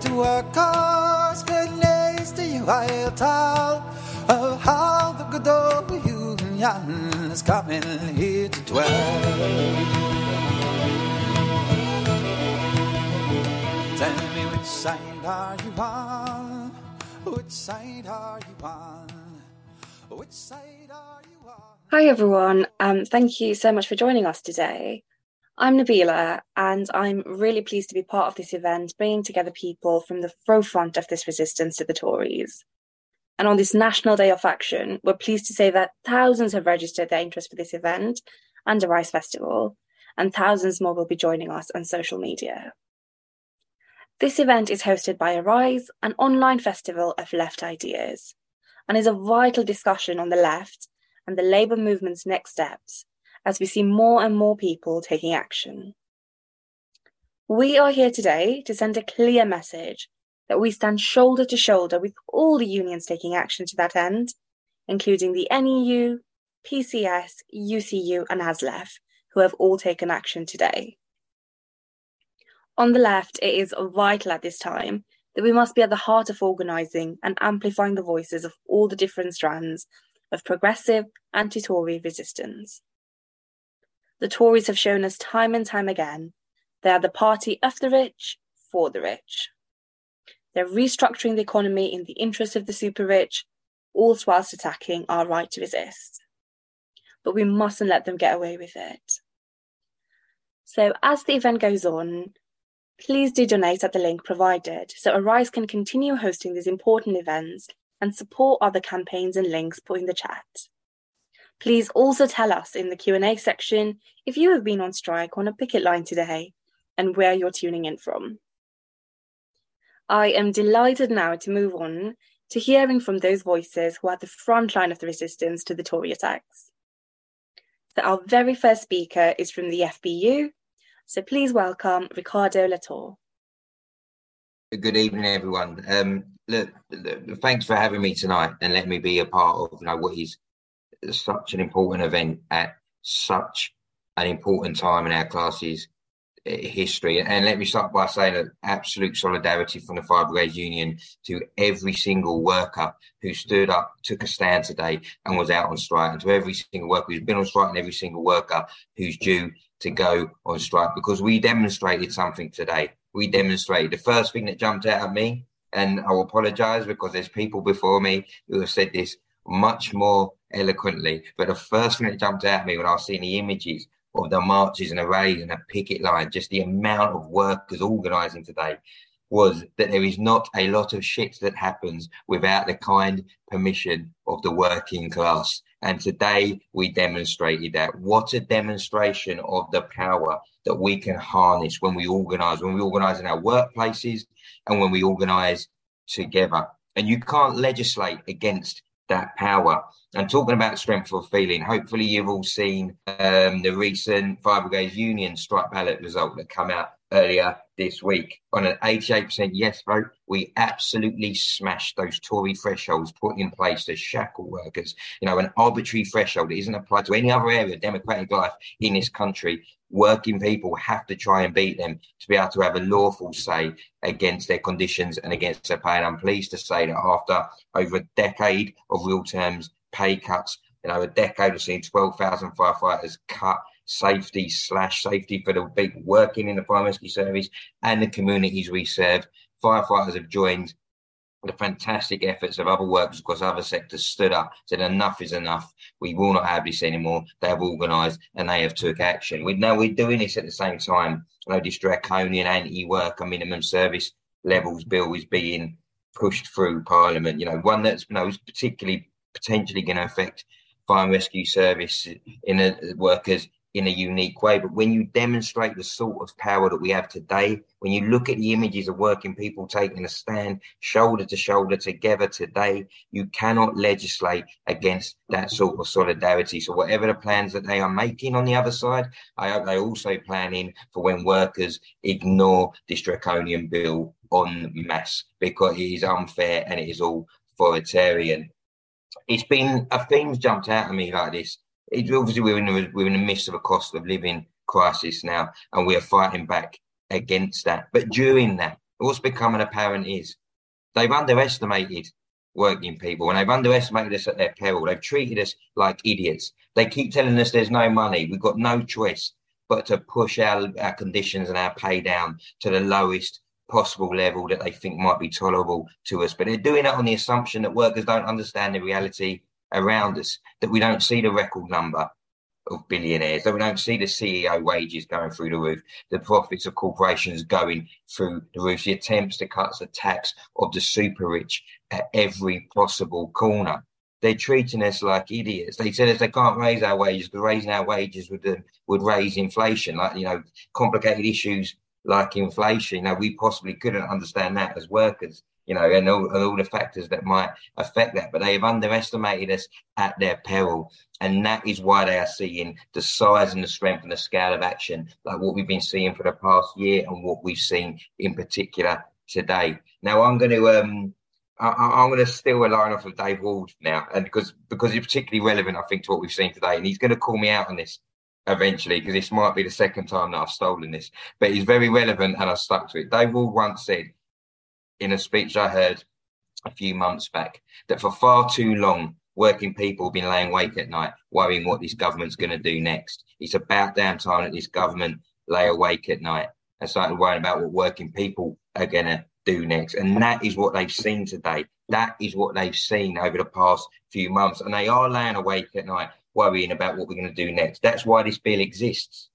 to our cause goodness to you I'll tell of how the good old union is coming here to dwell. Tell me which side are you on? Which side are you on? Which side are you on? Hi everyone, um, thank you so much for joining us today. I'm Nabeela, and I'm really pleased to be part of this event, bringing together people from the forefront of this resistance to the Tories. And on this National Day of Action, we're pleased to say that thousands have registered their interest for this event and the Rise Festival, and thousands more will be joining us on social media. This event is hosted by Arise, an online festival of left ideas, and is a vital discussion on the left and the Labour movement's next steps as we see more and more people taking action. We are here today to send a clear message that we stand shoulder to shoulder with all the unions taking action to that end, including the NEU, PCS, UCU, and ASLEF, who have all taken action today. On the left, it is vital at this time that we must be at the heart of organising and amplifying the voices of all the different strands of progressive anti Tory resistance. The Tories have shown us time and time again they are the party of the rich for the rich. They're restructuring the economy in the interest of the super rich, all whilst attacking our right to resist. But we mustn't let them get away with it. So, as the event goes on, please do donate at the link provided so Arise can continue hosting these important events and support other campaigns and links put in the chat. Please also tell us in the Q&A section if you have been on strike on a picket line today and where you're tuning in from. I am delighted now to move on to hearing from those voices who are at the front line of the resistance to the Tory attacks. So our very first speaker is from the FBU, so please welcome Riccardo La Torre. Good evening, everyone. Um, look, look, thanks for having me tonight and letting me be a part of you know, what is such an important event at such an important time in our classes eh, history. And let me start by saying that absolute solidarity from the Fire Brigade Union to every single worker who stood up, took a stand today, and was out on strike, and to every single worker who's been on strike, and every single worker who's due to go on strike, because we demonstrated something today. We demonstrated the first thing that jumped out at me, and I'll apologise because there's people before me who have said this much more eloquently. But the first thing that jumped out at me when I was seeing the images of the marches and the raids and the picket line, just the amount of workers organising today, was that there is not a lot of shit that happens without the kind permission of the working class. And today we demonstrated that. What a demonstration of the power that we can harness when we organise, when we organise in our workplaces and when we organise together. And you can't legislate against that power. And talking about strength of feeling, hopefully you've all seen um, the recent Fire Brigades Union strike ballot result that come out earlier this week. On an 88% yes vote, we absolutely smashed those Tory thresholds put in place to shackle workers. You know, an arbitrary threshold that isn't applied to any other area of democratic life in this country. Working people have to try and beat them to be able to have a lawful say against their conditions and against their pay. And I'm pleased to say that after over a decade of real terms pay cuts, you know, a decade of seeing 12,000 firefighters cut safety slash safety for the people working in the fire rescue service and the communities we serve. Firefighters have joined the fantastic efforts of other workers across other sectors stood up, said enough is enough. We will not have this anymore. They have organised and they have took action. We know we're doing this at the same time. This draconian anti-worker minimum service levels bill is being pushed through Parliament. You know, one that's you know is particularly potentially going to affect fire and rescue service in a, workers in a unique way. But when you demonstrate the sort of power that we have today, when you look at the images of working people taking a stand shoulder to shoulder together today, you cannot legislate against that sort of solidarity. So whatever the plans that they are making on the other side, I hope they're also planning for when workers ignore this draconian bill on mass because it is unfair and it is all authoritarian. It's been uh, a theme's jumped out at me like this it, obviously we're in the, we're in the midst of a cost of living crisis now, and we are fighting back against that. But during that, what's becoming apparent is they've underestimated working people and they've underestimated us at their peril. They've treated us like idiots. They keep telling us there's no money. We've got no choice but to push our, our conditions and our pay down to the lowest possible level that they think might be tolerable to us. But they're doing it on the assumption that workers don't understand the reality around us, that we don't see the record number of billionaires, that we don't see the CEO wages going through the roof, the profits of corporations going through the roof, the attempts to cut the tax of the super rich at every possible corner. They're treating us like idiots. They said us they can't raise our wages because raising our wages would uh, would raise inflation, like you know, complicated issues like inflation. You know, we possibly couldn't understand that as workers you know, and all, and all the factors that might affect that. But they have underestimated us at their peril. And that is why they are seeing the size and the strength and the scale of action, like what we've been seeing for the past year and what we've seen in particular today. Now, I'm going to. Um, I, am going to steal a line off of Dave Ward now, and because because it's particularly relevant, I think, to what we've seen today, and he's going to call me out on this eventually because this might be the second time that I've stolen this, but it's very relevant, and I stuck to it. Dave Ward once said, in a speech I heard a few months back that for far too long, working people have been laying awake at night worrying what this government's going to do next. It's about damn time that this government lay awake at night and started worrying about what working people are going to do next. And that is what they've seen today. That is what they've seen over the past few months. And they are laying awake at night worrying about what we're going to do next. That's why this bill exists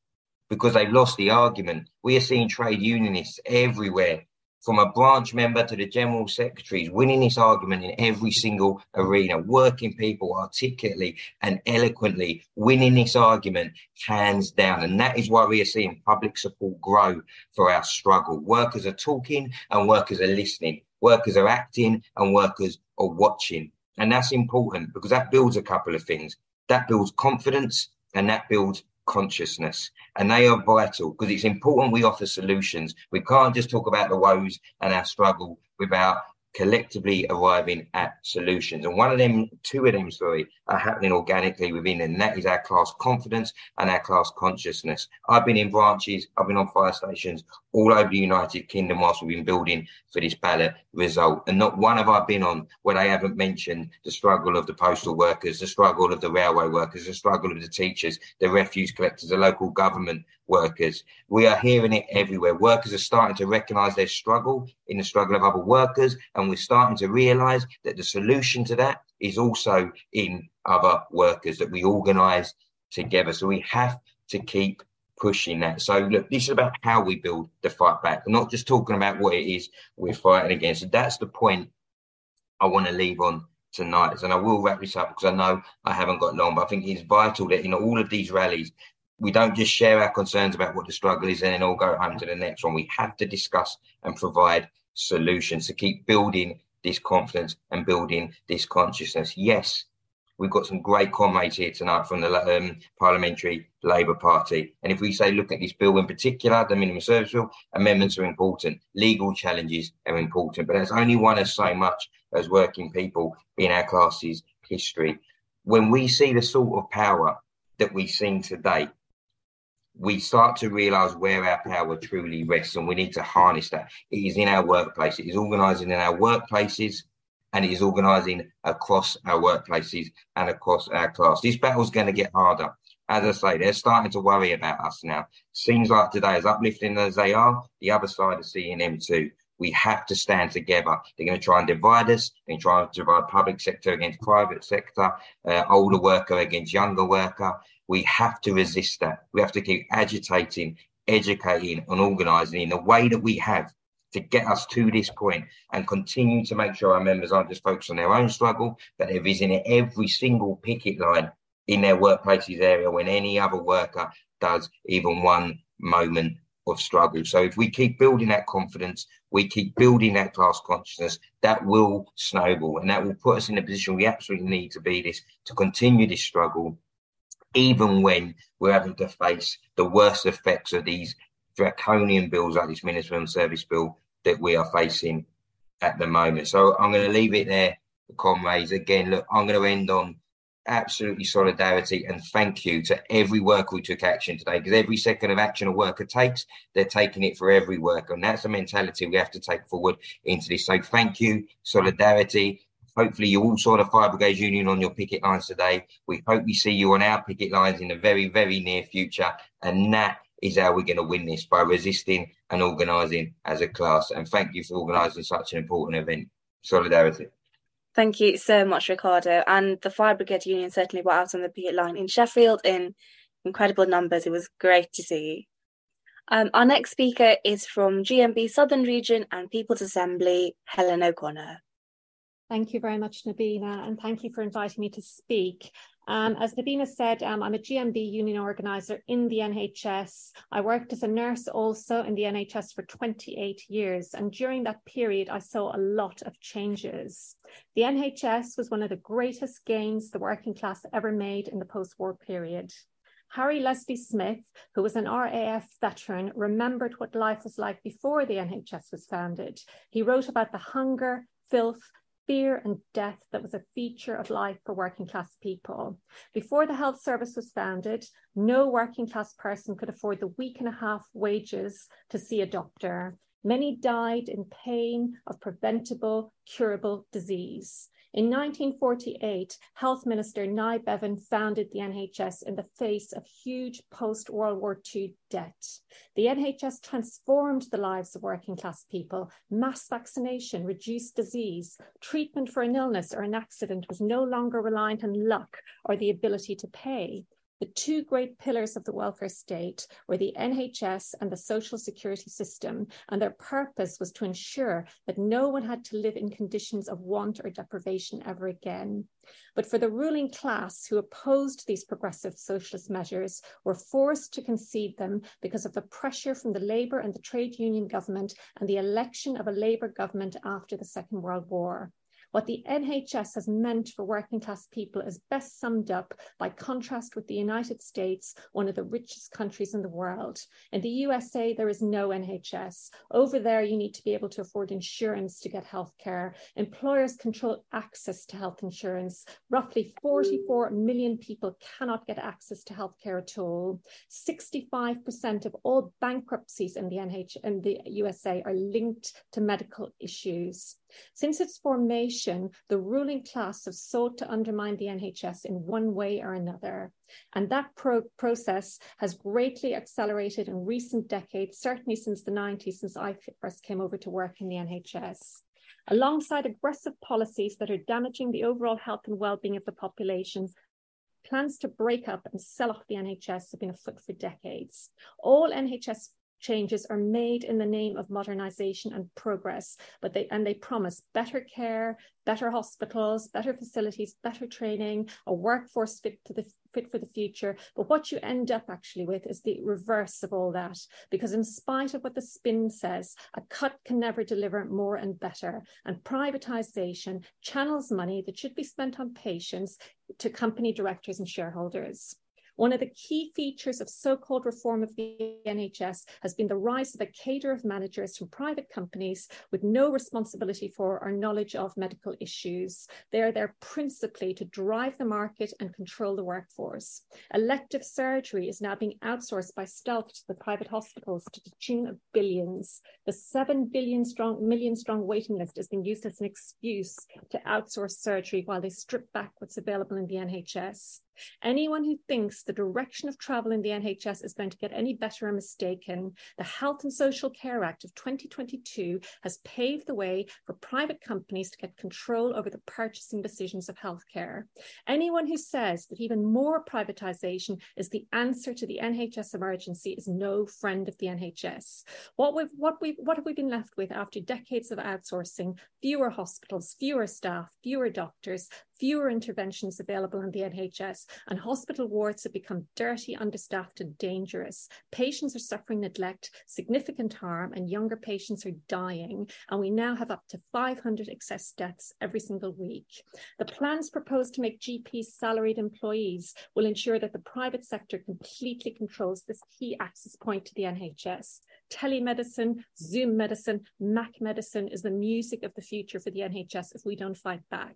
because they've lost the argument. We are seeing trade unionists everywhere from a branch member to the general secretaries, winning this argument in every single arena, working people articulately and eloquently, winning this argument hands down. And that is why we are seeing public support grow for our struggle. Workers are talking and workers are listening. Workers are acting and workers are watching. And that's important because that builds a couple of things. That builds confidence and that builds consciousness and they are vital because it's important we offer solutions. We can't just talk about the woes and our struggle without collectively arriving at solutions. And one of them, two of them, sorry, are happening organically within, and that is our class confidence and our class consciousness. I've been in branches, I've been on fire stations all over the United Kingdom whilst we've been building for this ballot result. And not one have I been on where they haven't mentioned the struggle of the postal workers, the struggle of the railway workers, the struggle of the teachers, the refuse collectors, the local government workers. We are hearing it everywhere. Workers are starting to recognise their struggle in the struggle of other workers, and we're starting to realise that the solution to that is also in other workers that we organise together. So we have to keep pushing that. So look, this is about how we build the fight back. Not just talking about what it is we're fighting against. So that's the point I want to leave on tonight. And I will wrap this up because I know I haven't got long, but I think it's vital that in all of these rallies we don't just share our concerns about what the struggle is and then all go home to the next one. We have to discuss and provide solutions to keep building this confidence and building this consciousness. Yes, we've got some great comrades here tonight from the um, Parliamentary Labour Party. And if we say, look at this bill in particular, the minimum service bill, amendments are important, legal challenges are important, but there's only one as so much as working people in our classes' history. When we see the sort of power that we've seen today, we start to realize where our power truly rests and we need to harness that. It is in our workplace, it is organizing in our workplaces and it is organizing across our workplaces and across our class. This battle is going to get harder. As I say, they're starting to worry about us now. Seems like today, as uplifting as they are, the other side is seeing them too. We have to stand together. They're going to try and divide us. They're trying to divide public sector against private sector, uh, older worker against younger worker. We have to resist that. We have to keep agitating, educating, and organising in the way that we have to get us to this point and continue to make sure our members aren't just focused on their own struggle, but they're visiting every single picket line in their workplaces area when any other worker does even one moment of struggle. So if we keep building that confidence, we keep building that class consciousness, that will snowball and that will put us in a position we absolutely need to be this to continue this struggle even when we're having to face the worst effects of these draconian bills like this minimum service bill that we are facing at the moment. So I'm going to leave it there, comrades. Again, look, I'm going to end on absolutely solidarity and thank you to every worker who took action today because every second of action a worker takes, they're taking it for every worker. And that's a mentality we have to take forward into this. So thank you, solidarity. Hopefully you all saw the Fire Brigade Union on your picket lines today. We hope we see you on our picket lines in the very, very near future. And that is how we're going to win this by resisting and organising as a class. And thank you for organising such an important event. Solidarity. Thank you so much, Riccardo. And the Fire Brigade Union certainly were out on the picket line in Sheffield in incredible numbers. It was great to see. Um, our next speaker is from GMB Southern Region and People's Assembly, Helen O'Connor. Thank you very much, Nabina, and thank you for inviting me to speak. Um, as Nabina said, um, I'm a GMB union organiser in the NHS. I worked as a nurse also in the NHS for 28 years, and during that period, I saw a lot of changes. The NHS was one of the greatest gains the working class ever made in the post war period. Harry Leslie Smith, who was an RAF veteran, remembered what life was like before the NHS was founded. He wrote about the hunger, filth, fear and death that was a feature of life for working class people. Before the health service was founded, no working class person could afford the week and a half wages to see a doctor. Many died in pain of preventable, curable disease. In 1948, Health Minister Nye Bevan founded the NHS in the face of huge post World War II debt. The NHS transformed the lives of working class people. Mass vaccination reduced disease. Treatment for an illness or an accident was no longer reliant on luck or the ability to pay. The two great pillars of the welfare state were the NHS and the social security system, and their purpose was to ensure that no one had to live in conditions of want or deprivation ever again. But for the ruling class who opposed these progressive socialist measures were forced to concede them because of the pressure from the Labour and the trade union government and the election of a Labour government after the Second World War. What the NHS has meant for working class people is best summed up by contrast with the United States, one of the richest countries in the world. In the USA, there is no NHS. Over there, you need to be able to afford insurance to get health care. Employers control access to health insurance. Roughly 44 million people cannot get access to health care at all. 65% of all bankruptcies in the NH in the USA are linked to medical issues. Since its formation, the ruling class have sought to undermine the NHS in one way or another. And that pro- process has greatly accelerated in recent decades, certainly since the 90s, since I first came over to work in the NHS. Alongside aggressive policies that are damaging the overall health and well-being of the population, plans to break up and sell off the NHS have been afoot for decades. All NHS changes are made in the name of modernization and progress but they and they promise better care better hospitals better facilities better training a workforce fit to the fit for the future. But what you end up actually with is the reverse of all that because in spite of what the spin says a cut can never deliver more and better. And privatization channels money that should be spent on patients to company directors and shareholders one of the key features of so-called reform of the NHS has been the rise of a cadre of managers from private companies with no responsibility for or knowledge of medical issues. They are there principally to drive the market and control the workforce. Elective surgery is now being outsourced by stealth to the private hospitals to the tune of billions. The 7 billion strong, million strong waiting list is being used as an excuse to outsource surgery while they strip back what's available in the NHS. Anyone who thinks the direction of travel in the NHS is going to get any better are mistaken. The Health and Social Care Act of 2022 has paved the way for private companies to get control over the purchasing decisions of healthcare. Anyone who says that even more privatisation is the answer to the NHS emergency is no friend of the NHS. What we've what we what have we been left with after decades of outsourcing? Fewer hospitals, fewer staff, fewer doctors, fewer interventions available in the NHS, and hospital wards have become dirty, understaffed, and dangerous. Patients are suffering neglect, significant harm, and younger patients are dying. And we now have up to 500 excess deaths every single week. The plans proposed to make GPs salaried employees will ensure that the private sector completely controls this key access point to the NHS. Telemedicine, Zoom medicine, Mac medicine is the music of the future for the NHS if we don't fight back.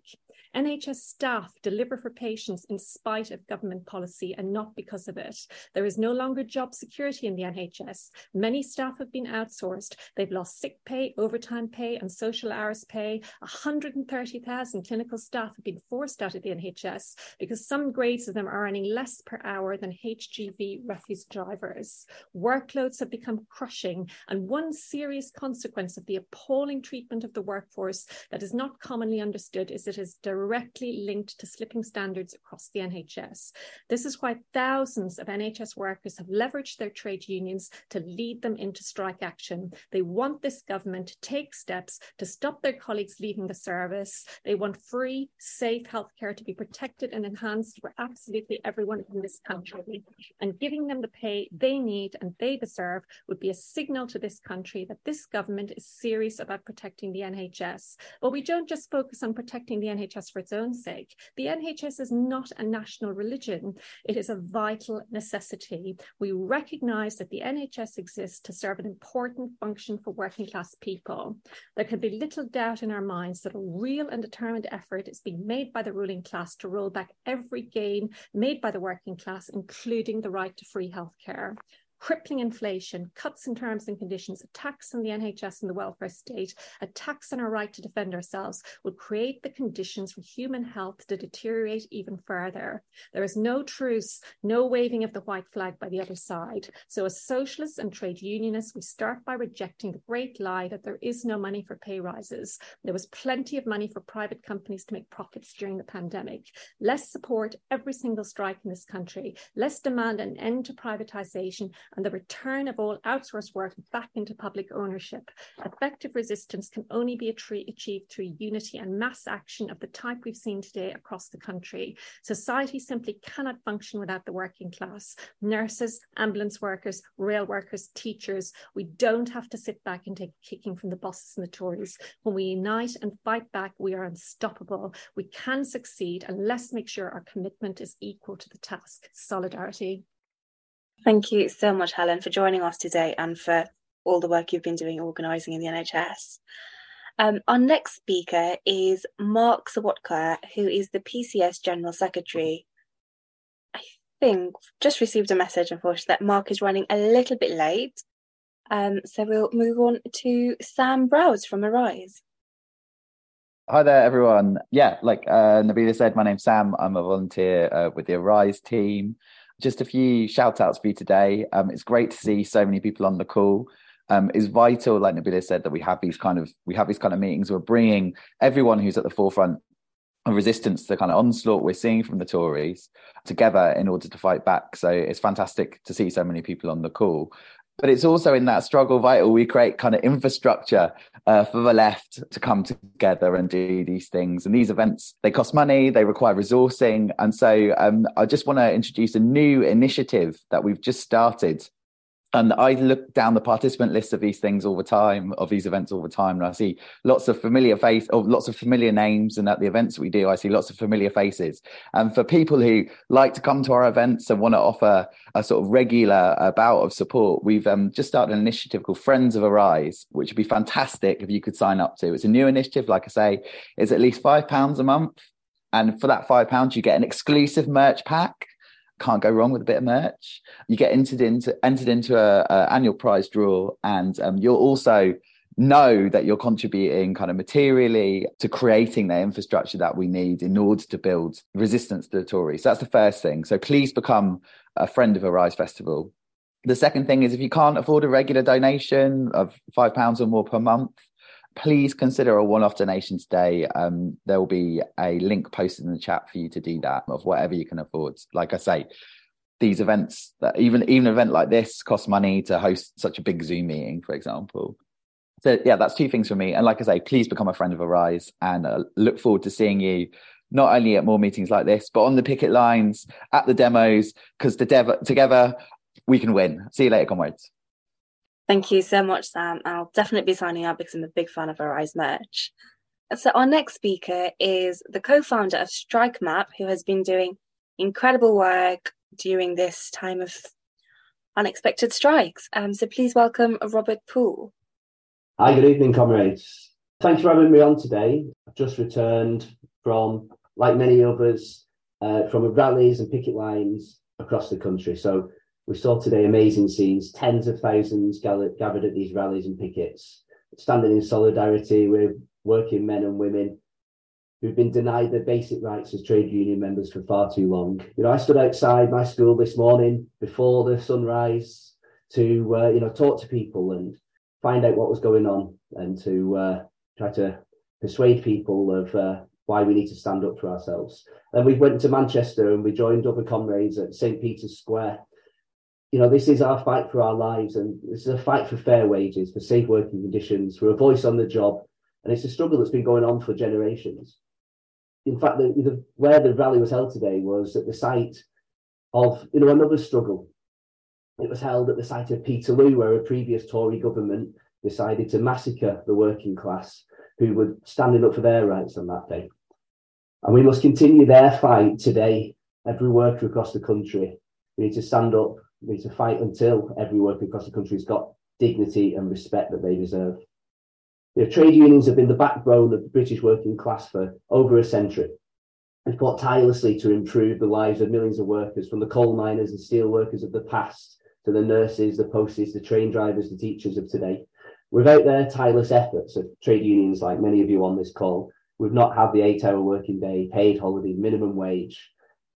NHS staff deliver for patients in spite of government policy and not because of it. There is no longer job security in the NHS. Many staff have been outsourced. They've lost sick pay, overtime pay, and social hours pay. 130,000 clinical staff have been forced out of the NHS because some grades of them are earning less per hour than HGV refuse drivers. Workloads have become crushing, and one serious consequence of the appalling treatment of the workforce that is not commonly understood is it is directly linked to slipping standards across the NHS. This is why thousands of NHS workers have leveraged their trade unions to lead them into strike action. They want this government to take steps to stop their colleagues leaving the service. They want free, safe healthcare to be protected and enhanced for absolutely everyone in this country. And giving them the pay they need and they deserve would be a signal to this country that this government is serious about protecting the NHS. But we don't just focus on protecting the NHS for its own sake. The NHS is not a national religion, it is a vital necessity. We recognise that the NHS exists to serve an important function for working class people. There can be little doubt in our minds that a real and determined effort is being made by the ruling class to roll back every gain made by the working class, including the right to free healthcare crippling inflation, cuts in terms and conditions, attacks on the NHS and the welfare state, attacks on our right to defend ourselves would create the conditions for human health to deteriorate even further. There is no truce, no waving of the white flag by the other side. So, as socialists and trade unionists, we start by rejecting the great lie that there is no money for pay rises. There was plenty of money for private companies to make profits during the pandemic. Let's support every single strike in this country. Let's demand an end to privatization and the return of all outsourced work back into public ownership. Effective resistance can only be achieved through unity and mass action of the type we've seen today across the country. Society simply cannot function without the working class. Nurses, ambulance workers, rail workers, teachers, we don't have to sit back and take kicking from the bosses and the Tories. When we unite and fight back, we are unstoppable. We can succeed, and let's make sure our commitment is equal to the task. Solidarity. Thank you so much, Helen, for joining us today and for all the work you've been doing organising in the NHS. Um, our next speaker is Mark Serwotka, who is the PCS General Secretary. I think just received a message, unfortunately, that Mark is running a little bit late. Um, so we'll move on to Sam Browse from Arise. Hi there, everyone. Yeah, like uh, Nabeela said, my name's Sam. I'm a volunteer uh, with the Arise team just a few shout outs for you today. Um, it's great to see so many people on the call. Um, it's vital, like Nabeela said, that we have these kind of we have these kind of meetings. We're bringing everyone who's at the forefront of resistance to the kind of onslaught we're seeing from the Tories together in order to fight back. So it's fantastic to see so many people on the call but it's also in that struggle vital we create kind of infrastructure uh, for the left to come together and do these things. And these events they cost money they require resourcing. And so um, i just want to introduce a new initiative that we've just started and I look down the participant list of these things all the time, of these events all the time, and I see lots of familiar face, or lots of familiar names. And at the events we do, I see lots of familiar faces. And for people who like to come to our events and want to offer a sort of regular uh, bout of support, we've um, just started an initiative called Friends of Arise, which would be fantastic if you could sign up to. It's a new initiative, like I say, it's at least five pounds a month. And for that five pounds, you get an exclusive merch pack can't go wrong with a bit of merch. You get entered into entered into a, a annual prize draw, and um, you'll also know that you're contributing kind of materially to creating the infrastructure that we need in order to build resistance to the Tories. So that's the first thing. So please become a friend of Arise Festival. The second thing is if you can't afford a regular donation of five pounds or more per month, please consider a one-off donation today. Um, there will be a link posted in the chat for you to do that of whatever you can afford. Like I say, these events, that even even an event like this costs money to host such a big Zoom meeting, for example. So yeah, that's two things for me. And like I say, please become a friend of Arise, and uh, look forward to seeing you not only at more meetings like this, but on the picket lines, at the demos, because together we can win. See you later, comrades. Thank you so much, Sam. I'll definitely be signing up because I'm a big fan of Arise merch. So our next speaker is the co-founder of StrikeMap, who has been doing incredible work during this time of unexpected strikes. Um, so please welcome Robert Poole. Hi, good evening, comrades. Thanks for having me on today. I've just returned from, like many others, uh, from rallies and picket lines across the country. So we saw today amazing scenes, tens of thousands gathered at these rallies and pickets, standing in solidarity with working men and women who've been denied their basic rights as trade union members for far too long. You know, I stood outside my school this morning before the sunrise to, uh, you know, talk to people and find out what was going on and to uh, try to persuade people of uh, why we need to stand up for ourselves. And we went to Manchester and we joined other comrades at St. Peter's Square. You know, this is our fight for our lives and this is a fight for fair wages, for safe working conditions, for a voice on the job. And it's a struggle that's been going on for generations in fact, the, the, where the rally was held today was at the site of you know another struggle. It was held at the site of Peterloo, where a previous Tory government decided to massacre the working class who were standing up for their rights on that day. And we must continue their fight today, every worker across the country. We need to stand up, we need to fight until every worker across the country has got dignity and respect that they deserve. You know, trade unions have been the backbone of the British working class for over a century and fought tirelessly to improve the lives of millions of workers, from the coal miners and steel workers of the past to the nurses, the posties, the train drivers, the teachers of today. Without their tireless efforts of trade unions, like many of you on this call, we've not had the eight hour working day, paid holiday, minimum wage.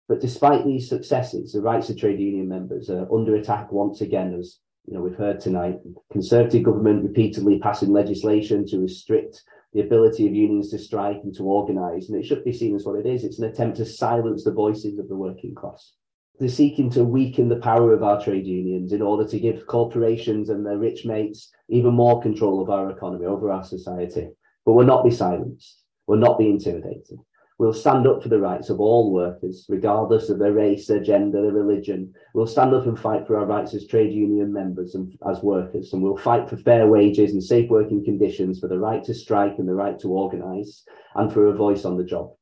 But despite these successes, the rights of trade union members are under attack once again as you know, we've heard tonight, Conservative government repeatedly passing legislation to restrict the ability of unions to strike and to organise, and it should be seen as what it is. It's an attempt to silence the voices of the working class. They're seeking to weaken the power of our trade unions in order to give corporations and their rich mates even more control of our economy, over our society. But we'll not be silenced. We'll not be intimidated. We'll stand up for the rights of all workers, regardless of their race, their gender, their religion. We'll stand up and fight for our rights as trade union members and as workers. And we'll fight for fair wages and safe working conditions, for the right to strike and the right to organise, and for a voice on the job.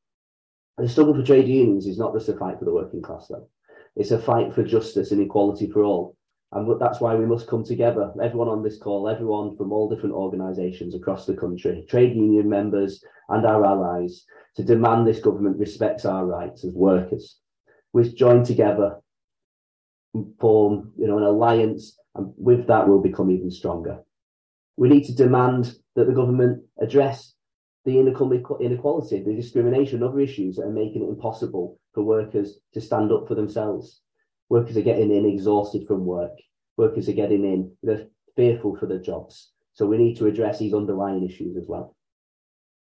The struggle for trade unions is not just a fight for the working class, though. It's a fight for justice and equality for all. And that's why we must come together, everyone on this call, everyone from all different organisations across the country, trade union members and our allies, to demand this government respects our rights as workers. We join together form you know, an alliance, and with that, we'll become even stronger. We need to demand that the government address the inequality, the discrimination, other issues that are making it impossible for workers to stand up for themselves. Workers are getting in exhausted from work. Workers are getting in, they're fearful for their jobs. So we need to address these underlying issues as well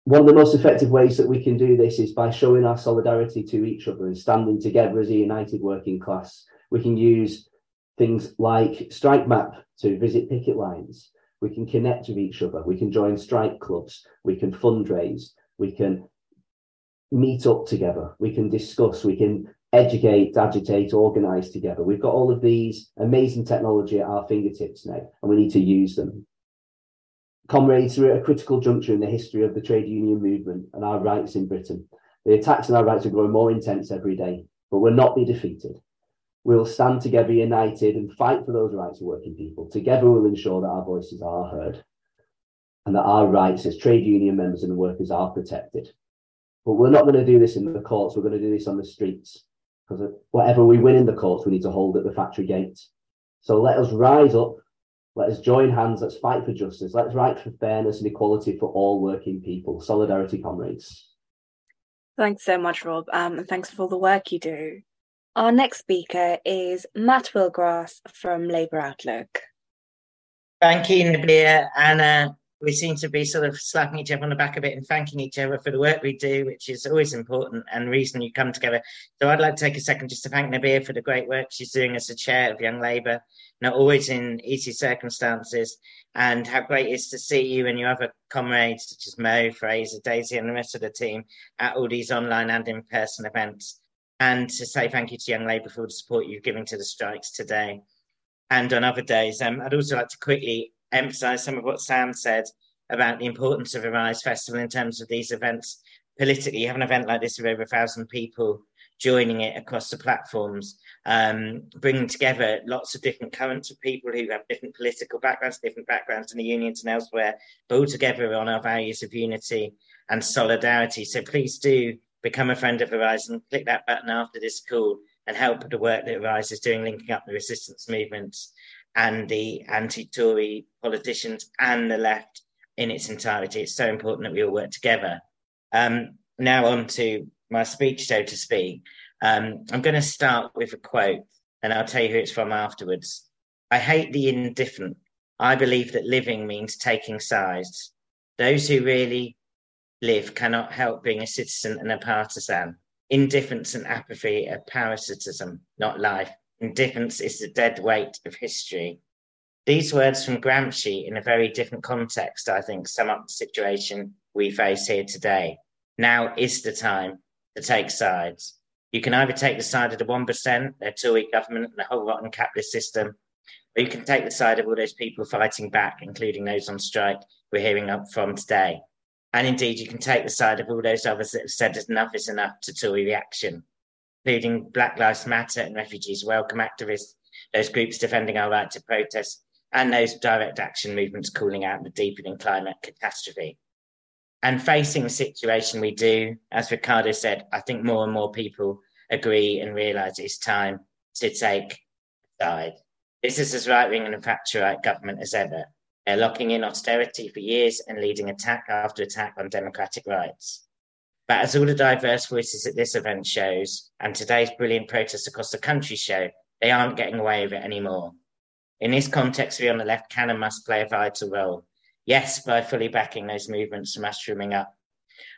one of the most effective ways that we can do this is by showing our solidarity to each other and standing together as a united working class. We can use things like Strike Map to visit picket lines. We can connect with each other. We can join strike clubs. We can fundraise. We can meet up together. We can discuss. We can educate, agitate, organize together. We've got all of these amazing technology at our fingertips now, and we need to use them. Comrades, we're at a critical juncture in the history of the trade union movement and our rights in Britain. The attacks on our rights are growing more intense every day, but we'll not be defeated. We'll stand together united and fight for those rights of working people. Together, we'll ensure that our voices are heard and that our rights as trade union members and workers are protected. But we're not going to do this in the courts, we're going to do this on the streets. Because whatever we win in the courts, we need to hold at the factory gates. So let us rise up let us join hands. Let's fight for justice. Let's fight for fairness and equality for all working people. Solidarity, comrades. Thanks so much, Rob, um, and thanks for all the work you do. Our next speaker is Matt Willgress from Labour Outlook. Thank you, Nabeela. And uh, we seem to be sort of slapping each other on the back a bit and thanking each other for the work we do, which is always important and reason you come together. So I'd like to take a second just to thank Nabeela for the great work she's doing as the chair of Young Labour not always in easy circumstances, and how great it is to see you and your other comrades, such as Mo, Fraser, Daisy, and the rest of the team at all these online and in person events. And to say thank you to Young Labour for the support you've given to the strikes today and on other days. Um, I'd also like to quickly emphasise some of what Sam said about the importance of Arise Festival in terms of these events politically. You have an event like this with over a thousand people joining it across the platforms, um, bringing together lots of different currents of people who have different political backgrounds, different backgrounds in the unions and elsewhere, but all together on our values of unity and solidarity. So please do become a friend of Horizon, click that button after this call and help the work that Arise is doing, linking up the resistance movements and the anti-Tory politicians and the left in its entirety. It's so important that we all work together. Um, now on to my speech, so to speak. Um, I'm going to start with a quote, and I'll tell you who it's from afterwards. I hate the indifferent. I believe that living means taking sides. Those who really live cannot help being a citizen and a partisan. Indifference and apathy are parasitism, not life. Indifference is the dead weight of history. These words from Gramsci, in a very different context, I think, sum up the situation we face here today. Now is the time to take sides. You can either take the side of the 1%, their Tory government, and the whole rotten capitalist system, or you can take the side of all those people fighting back, including those on strike we're hearing up from today. And indeed, you can take the side of all those others that have said enough is enough to Tory reaction, including Black Lives Matter and refugees welcome activists, those groups defending our right to protest, and those direct action movements calling out the deepening climate catastrophe. And facing the situation we do, as Riccardo said, I think more and more people agree and realise it's time to take a side. This is as right wing and Thatcherite government as ever. They're locking in austerity for years and leading attack after attack on democratic rights. But as all the diverse voices at this event shows, and today's brilliant protests across the country show, they aren't getting away with it anymore. In this context, we on the left can and must play a vital role. Yes, by fully backing those movements from mushrooming up,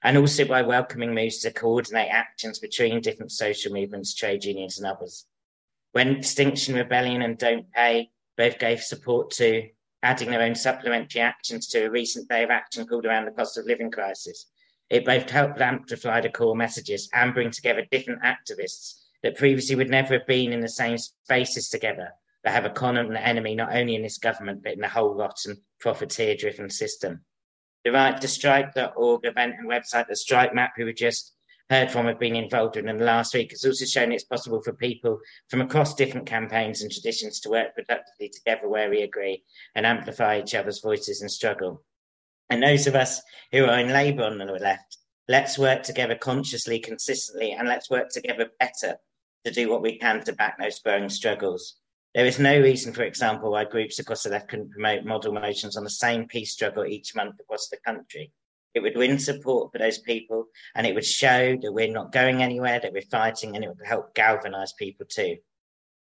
and also by welcoming moves to coordinate actions between different social movements, trade unions, and others. When Extinction Rebellion and Don't Pay both gave support to adding their own supplementary actions to a recent day of action called around the cost of living crisis. It both helped amplify the core messages and bring together different activists that previously would never have been in the same spaces together, but have a common enemy not only in this government, but in the whole rotten, profiteer driven system. The Right to Strike.org event and website, the Strike Map, who were just heard from have been involved in in the last week has also shown it's possible for people from across different campaigns and traditions to work productively together where we agree and amplify each other's voices and struggle. And those of us who are in Labour on the left, let's work together consciously, consistently, and let's work together better to do what we can to back those growing struggles. There is no reason, for example, why groups across the left couldn't promote model motions on the same peace struggle each month across the country. It would win support for those people and it would show that we're not going anywhere, that we're fighting, and it would help galvanize people too.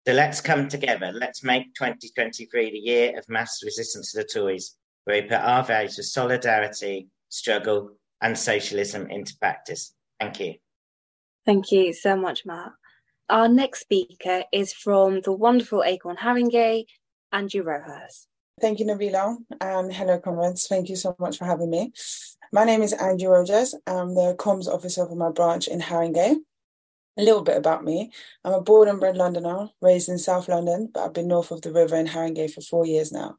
So let's come together. Let's make 2023 the year of mass resistance to the Tories, where we put our values of solidarity, struggle, and socialism into practice. Thank you. Thank you so much, Matt. Our next speaker is from the wonderful Acorn Haringey, Angie Rojas. Thank you, Nabeela. Um, hello, comrades. Thank you so much for having me. My name is Angie Rojas. I'm the comms officer for my branch in Haringey. A little bit about me. I'm a born and bred Londoner, raised in South London, but I've been north of the river in Haringey for four years now.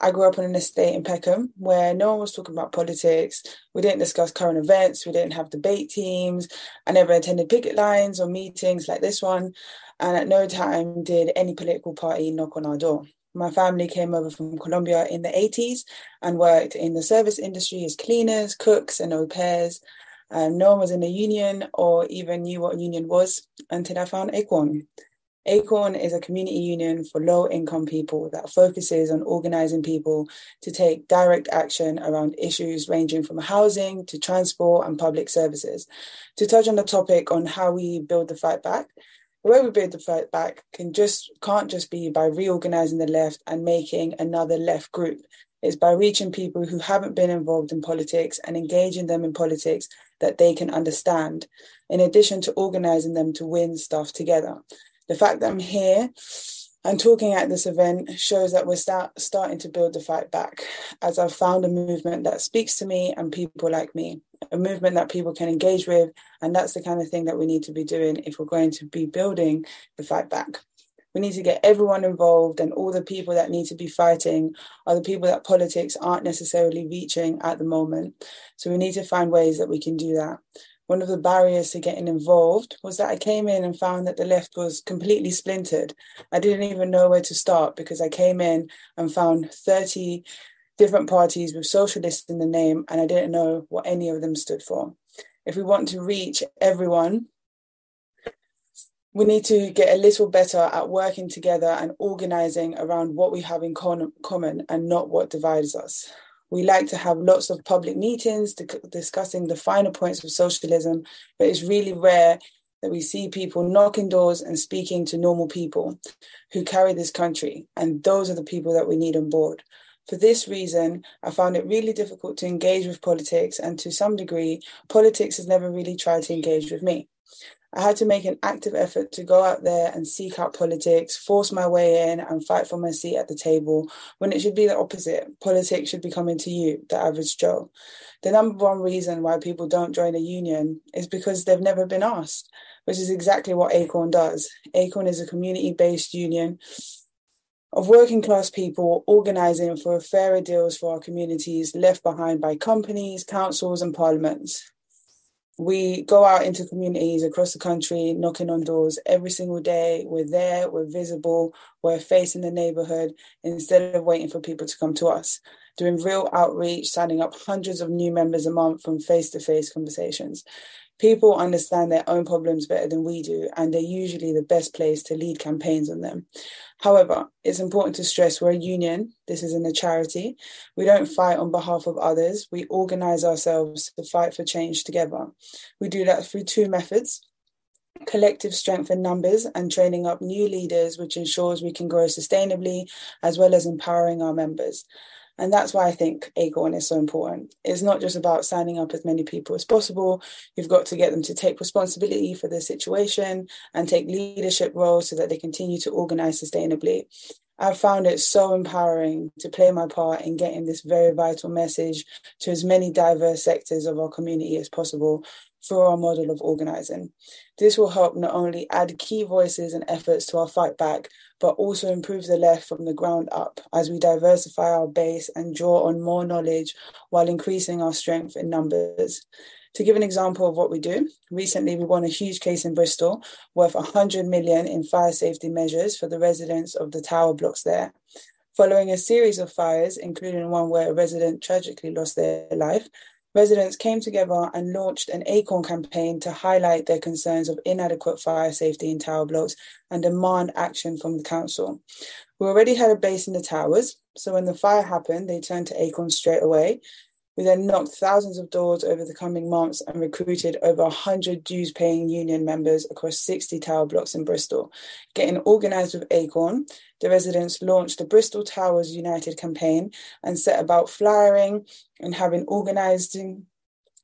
I grew up on an estate in Peckham where no one was talking about politics. We didn't discuss current events. We didn't have debate teams. I never attended picket lines or meetings like this one. And at no time did any political party knock on our door. My family came over from Colombia in the 80s and worked in the service industry as cleaners, cooks, and au pairs. Um, no one was in a union or even knew what a union was until I found Acorn. Acorn is a community union for low income people that focuses on organizing people to take direct action around issues ranging from housing to transport and public services. To touch on the topic on how we build the fight back, the way we build the fight back can just can't just be by reorganizing the left and making another left group. It's by reaching people who haven't been involved in politics and engaging them in politics that they can understand, in addition to organizing them to win stuff together. The fact that I'm here and talking at this event shows that we're start, starting to build the fight back, as I've found a movement that speaks to me and people like me a movement that people can engage with. And that's the kind of thing that we need to be doing if we're going to be building the fight back. We need to get everyone involved, and all the people that need to be fighting are the people that politics aren't necessarily reaching at the moment. So we need to find ways that we can do that. One of the barriers to getting involved was that I came in and found that the left was completely splintered. I didn't even know where to start because I came in and found 30 different parties with socialists in the name, and I didn't know what any of them stood for. If we want to reach everyone, we need to get a little better at working together and organizing around what we have in con- common and not what divides us. We like to have lots of public meetings to, discussing the finer points of socialism, but it's really rare that we see people knocking doors and speaking to normal people who carry this country. And those are the people that we need on board. For this reason, I found it really difficult to engage with politics, and to some degree, politics has never really tried to engage with me. I had to make an active effort to go out there and seek out politics, force my way in, and fight for my seat at the table when it should be the opposite. Politics should be coming to you, the average Joe. The number one reason why people don't join a union is because they've never been asked, which is exactly what ACORN does. ACORN is a community based union of working class people organising for fairer deals for our communities left behind by companies, councils, and parliaments. We go out into communities across the country, knocking on doors every single day. We're there, we're visible, we're facing the neighborhood instead of waiting for people to come to us. Doing real outreach, signing up hundreds of new members a month from face to face conversations people understand their own problems better than we do, and they're usually the best place to lead campaigns on them. However, it's important to stress we're a union, this isn't a charity. We don't fight on behalf of others, we organize ourselves to fight for change together. We do that through two methods collective strength in numbers and training up new leaders, which ensures we can grow sustainably, as well as empowering our members. And that's why I think ACORN is so important. It's not just about signing up as many people as possible. You've got to get them to take responsibility for the situation and take leadership roles so that they continue to organize sustainably. I've found it so empowering to play my part in getting this very vital message to as many diverse sectors of our community as possible through our model of organizing. This will help not only add key voices and efforts to our fight back, but also improve the left from the ground up as we diversify our base and draw on more knowledge while increasing our strength in numbers. To give an example of what we do, recently we won a huge case in Bristol worth 100 million in fire safety measures for the residents of the tower blocks there. Following a series of fires, including one where a resident tragically lost their life, residents came together and launched an ACORN campaign to highlight their concerns of inadequate fire safety in tower blocks and demand action from the council. We already had a base in the towers, so when the fire happened, they turned to ACORN straight away. We then knocked thousands of doors over the coming months and recruited over 100 dues paying union members across 60 tower blocks in Bristol. Getting organised with ACORN, the residents launched the Bristol Towers United campaign and set about flyering and having organised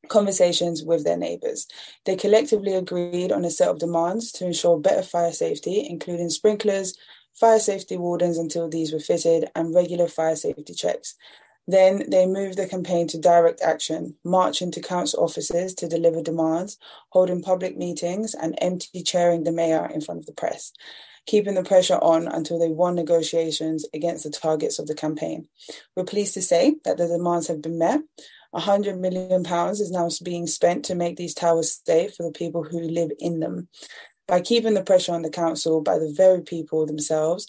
conversations with their neighbours. They collectively agreed on a set of demands to ensure better fire safety, including sprinklers, fire safety wardens until these were fitted, and regular fire safety checks. Then they moved the campaign to direct action, marching to council offices to deliver demands, holding public meetings, and empty chairing the mayor in front of the press, keeping the pressure on until they won negotiations against the targets of the campaign. We're pleased to say that the demands have been met. £100 million is now being spent to make these towers safe for the people who live in them. By keeping the pressure on the council by the very people themselves,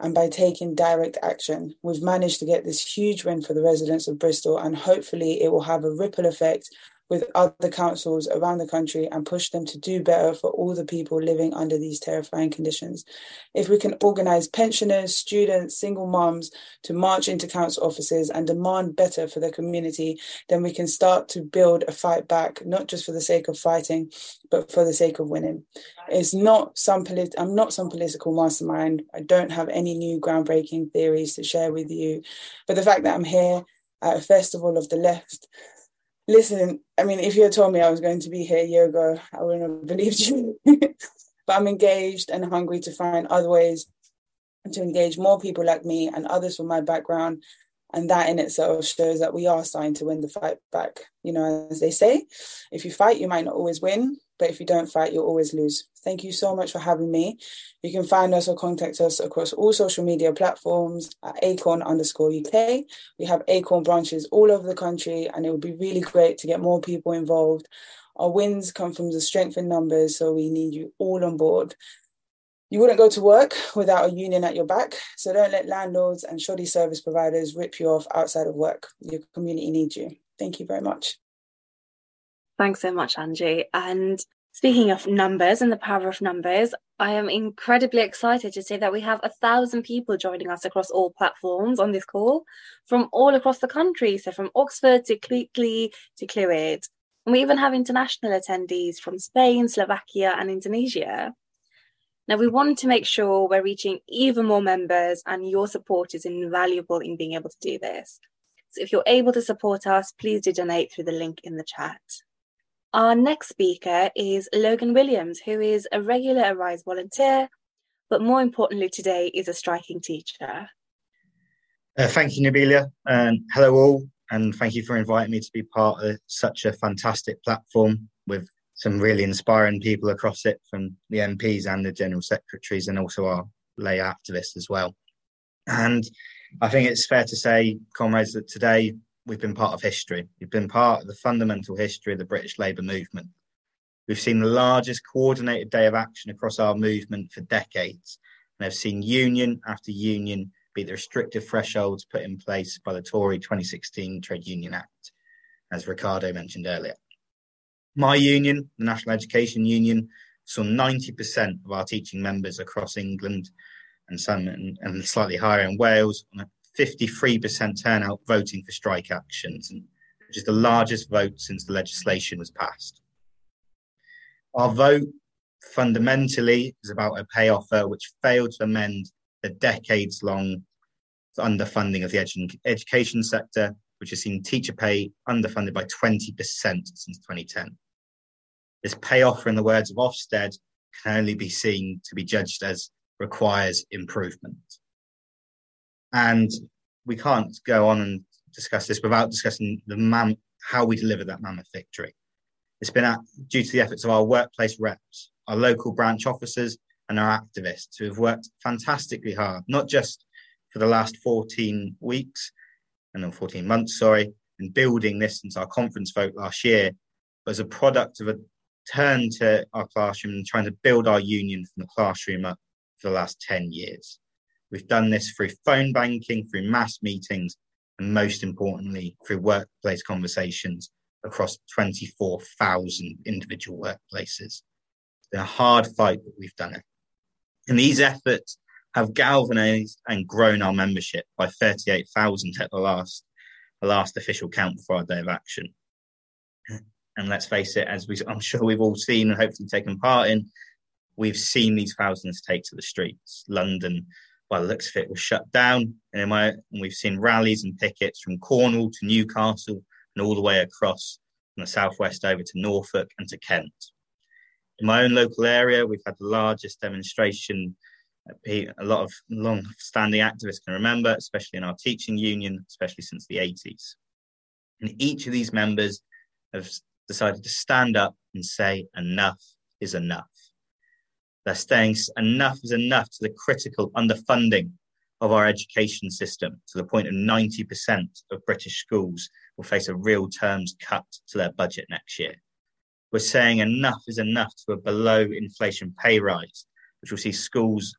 and by taking direct action, we've managed to get this huge win for the residents of Bristol, and hopefully, it will have a ripple effect with other councils around the country and push them to do better for all the people living under these terrifying conditions. If we can organise pensioners, students, single mums to march into council offices and demand better for the community, then we can start to build a fight back, not just for the sake of fighting, but for the sake of winning. It's not some polit- I'm not some political mastermind. I don't have any new groundbreaking theories to share with you. But the fact that I'm here at a festival of the left listen, I mean, if you had told me I was going to be here a year ago, I wouldn't have believed you. but I'm engaged and hungry to find other ways to engage more people like me and others from my background. And that in itself shows that we are starting to win the fight back. You know, as they say, if you fight, you might not always win, but if you don't fight, you'll always lose. Thank you so much for having me. You can find us or contact us across all social media platforms at acorn underscore UK. We have acorn branches all over the country, and it would be really great to get more people involved. Our wins come from the strength in numbers, so we need you all on board. You wouldn't go to work without a union at your back, so don't let landlords and shoddy service providers rip you off outside of work. Your community needs you. Thank you very much. Thanks so much, Angie. And speaking of numbers and the power of numbers, I am incredibly excited to say that we have a thousand people joining us across all platforms on this call from all across the country. So from Oxford to Cleatley to Clwyd. And we even have international attendees from Spain, Slovakia, and Indonesia. Now, we want to make sure we're reaching even more members, and your support is invaluable in being able to do this. So, if you're able to support us, please do donate through the link in the chat. Our next speaker is Logan Williams, who is a regular Arise volunteer, but more importantly, today is a striking teacher. Uh, thank you, Nabeela, and hello all, and thank you for inviting me to be part of such a fantastic platform with some really inspiring people across it from the MPs and the general secretaries and also our lay activists as well. And I think it's fair to say, comrades, that today we've been part of history. We've been part of the fundamental history of the British Labour movement. We've seen the largest coordinated day of action across our movement for decades and have seen union after union beat the restrictive thresholds put in place by the Tory 2016 Trade Union Act, as Riccardo mentioned earlier. My union, the National Education Union, saw 90% of our teaching members across England and some and, slightly higher in Wales 53% turnout voting for strike actions, which is the largest vote since the legislation was passed. Our vote fundamentally is about a pay offer which failed to amend the decades long underfunding of the edu- education sector which has seen teacher pay underfunded by 20% since 2010. This pay offer, in the words of Ofsted, can only be seen to be judged as requires improvement. And we can't go on and discuss this without discussing the mam- how we deliver that mammoth victory. It's been at, due to the efforts of our workplace reps, our local branch officers, and our activists who have worked fantastically hard, not just for the last 14 weeks, and then 14 months, sorry, and building this since our conference vote last year but as a product of a turn to our classroom and trying to build our union from the classroom up for the last 10 years. We've done this through phone banking, through mass meetings, and most importantly, through workplace conversations across 24,000 individual workplaces. It's been a hard fight, but we've done it. And these efforts have galvanized and grown our membership by 38,000 at the last, the last official count for our day of action. And let's face it, as we, I'm sure we've all seen and hopefully taken part in, we've seen these thousands take to the streets. London, by the looks of it, was shut down. And, and we've seen rallies and pickets from Cornwall to Newcastle and all the way across from the southwest over to Norfolk and to Kent. In my own local area, we've had the largest demonstration a lot of long-standing activists can remember, especially in our teaching union, especially since the 80s. And each of these members have decided to stand up and say enough is enough. They're saying enough is enough to the critical underfunding of our education system to the point of 90% of British schools will face a real terms cut to their budget next year. We're saying enough is enough to a below inflation pay rise, which will see schools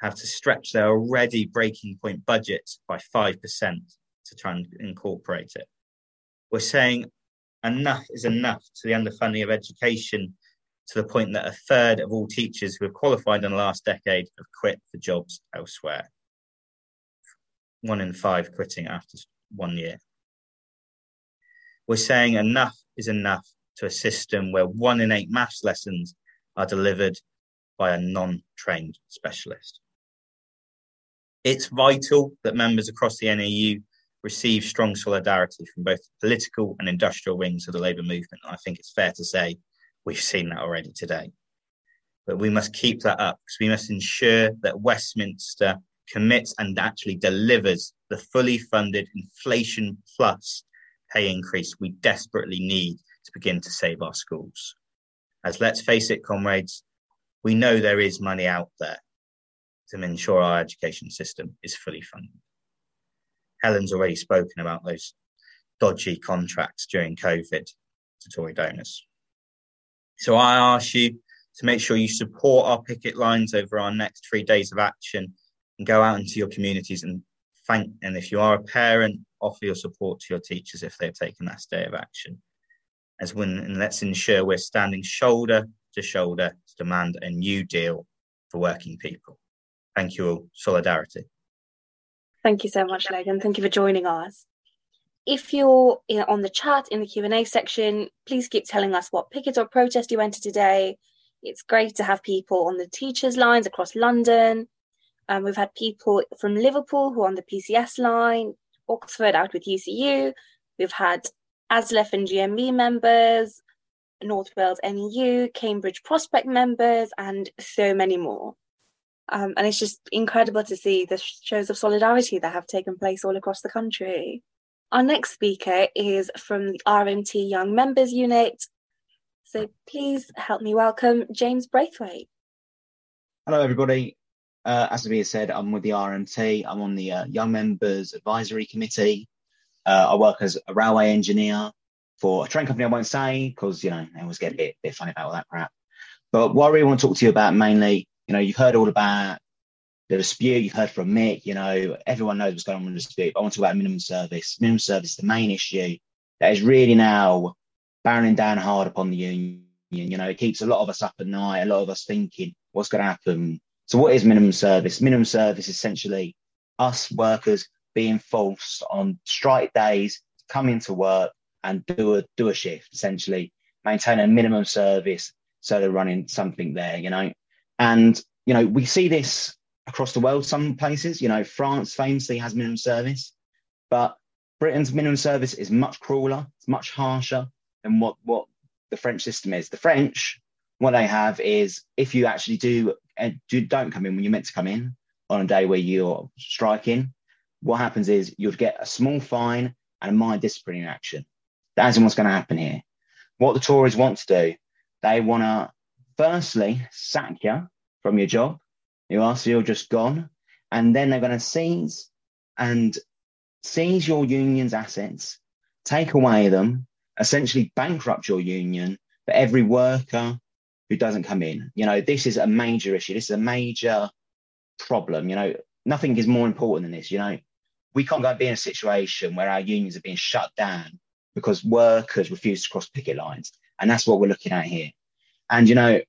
have to stretch their already breaking point budgets by 5% to try and incorporate it. We're saying enough is enough to the underfunding of education to the point that a third of all teachers who have qualified in the last decade have quit for jobs elsewhere. One in five quitting after one year. We're saying enough is enough to a system where one in eight maths lessons are delivered by a non trained specialist. It's vital that members across the NEU receive strong solidarity from both the political and industrial wings of the Labour movement. I think it's fair to say we've seen that already today. But we must keep that up because we must ensure that Westminster commits and actually delivers the fully funded inflation plus pay increase we desperately need to begin to save our schools. As let's face it, comrades, we know there is money out there to ensure our education system is fully funded. Helen's already spoken about those dodgy contracts during COVID to Tory donors. So I ask you to make sure you support our picket lines over our next three days of action and go out into your communities and thank. And if you are a parent, offer your support to your teachers if they've taken that day of action. As when, and let's ensure we're standing shoulder to shoulder to demand a new deal for working people. Thank you all. Solidarity. Thank you so much, Logan. Thank you for joining us. If you're on the chat in the Q&A section, please keep telling us what picket or protest you entered today. It's great to have people on the teachers' lines across London. Um, we've had people from Liverpool who are on the PCS line, Oxford out with UCU. We've had ASLEF and GMB members, North Wales NEU, Cambridge Prospect members, and so many more. Um, and it's just incredible to see the shows of solidarity that have taken place all across the country. Our next speaker is from the RMT Young Members Unit. So please help me welcome James Braithwaite. Hello, everybody. Uh, as Nabeela said, I'm with the RMT. I'm on the uh, Young Members Advisory Committee. Uh, I work as a railway engineer for a train company I won't say because, you know, I always get a bit, bit funny about all that crap. But what I really want to talk to you about mainly, you know, you've heard all about the dispute, you've heard from Mick, you know, everyone knows what's going on with the dispute. I want to talk about minimum service. Minimum service is the main issue that is really now barreling down hard upon the union. You know, it keeps a lot of us up at night, a lot of us thinking, what's going to happen? So, what is minimum service? Minimum service is essentially us workers being forced on strike days to come into work and do a do a shift, essentially maintain a minimum service so they're running something there, you know. And you know, we see this across the world. Some places, you know, France famously has minimum service, but Britain's minimum service is much crueler, it's much harsher than what what the French system is. The French, what they have is if you actually do and do, don't come in when you're meant to come in on a day where you're striking, what happens is you'll get a small fine and a minor disciplinary action. That isn't what's going to happen here. What the Tories want to do, they want to firstly sack you from your job. You are so you're just gone, and then they're going to seize and seize your union's assets, take away them, essentially bankrupt your union for every worker who doesn't come in. You know, this is a major issue. This is a major problem. You know, nothing is more important than this. You know, we can't go and be in a situation where our unions are being shut down because workers refuse to cross picket lines. And that's what we're looking at here. And, you know,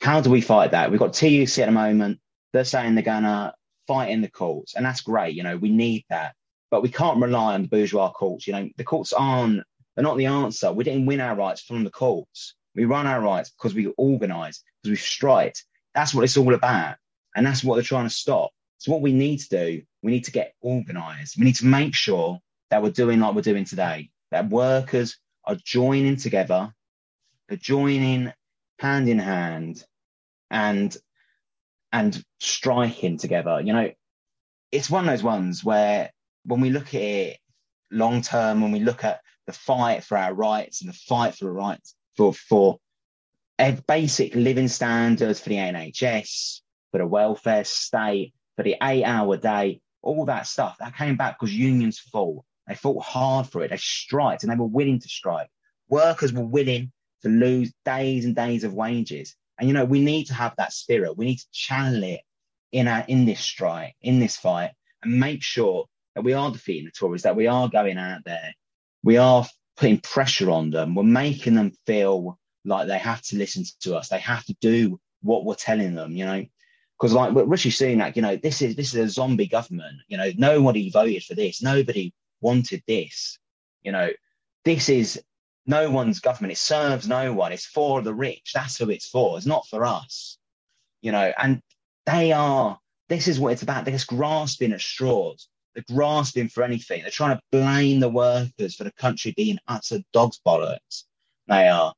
how do we fight that? We've got TUC at the moment. They're saying they're going to fight in the courts. And that's great. You know, we need that. But we can't rely on the bourgeois courts. You know, the courts aren't, they're not the answer. We didn't win our rights from the courts. We run our rights because we organise, because we've striked. That's what it's all about. And that's what they're trying to stop. So what we need to do, we need to get organised. We need to make sure that we're doing like we're doing today that workers are joining together, they're joining hand in hand and and striking together. You know, it's one of those ones where when we look at it long term, when we look at the fight for our rights and the fight for the rights for for basic living standards for the NHS, for the welfare state, for the eight hour day, all that stuff that came back because unions fought. They fought hard for it. They striked and they were willing to strike. Workers were willing to lose days and days of wages. And you know, we need to have that spirit. We need to channel it in our in this strike, in this fight, and make sure that we are defeating the Tories, that we are going out there, we are putting pressure on them. We're making them feel like they have to listen to us. They have to do what we're telling them, you know. Because like Rishi Sunak, you know, this is this is a zombie government. You know, nobody voted for this. Nobody wanted this. You know, this is no one's government. It serves no one. It's for the rich. That's who it's for. It's not for us. You know, and they are, this is what it's about. They're just grasping at straws. They're grasping for anything. They're trying to blame the workers for the country being utter dog's bollocks. They are.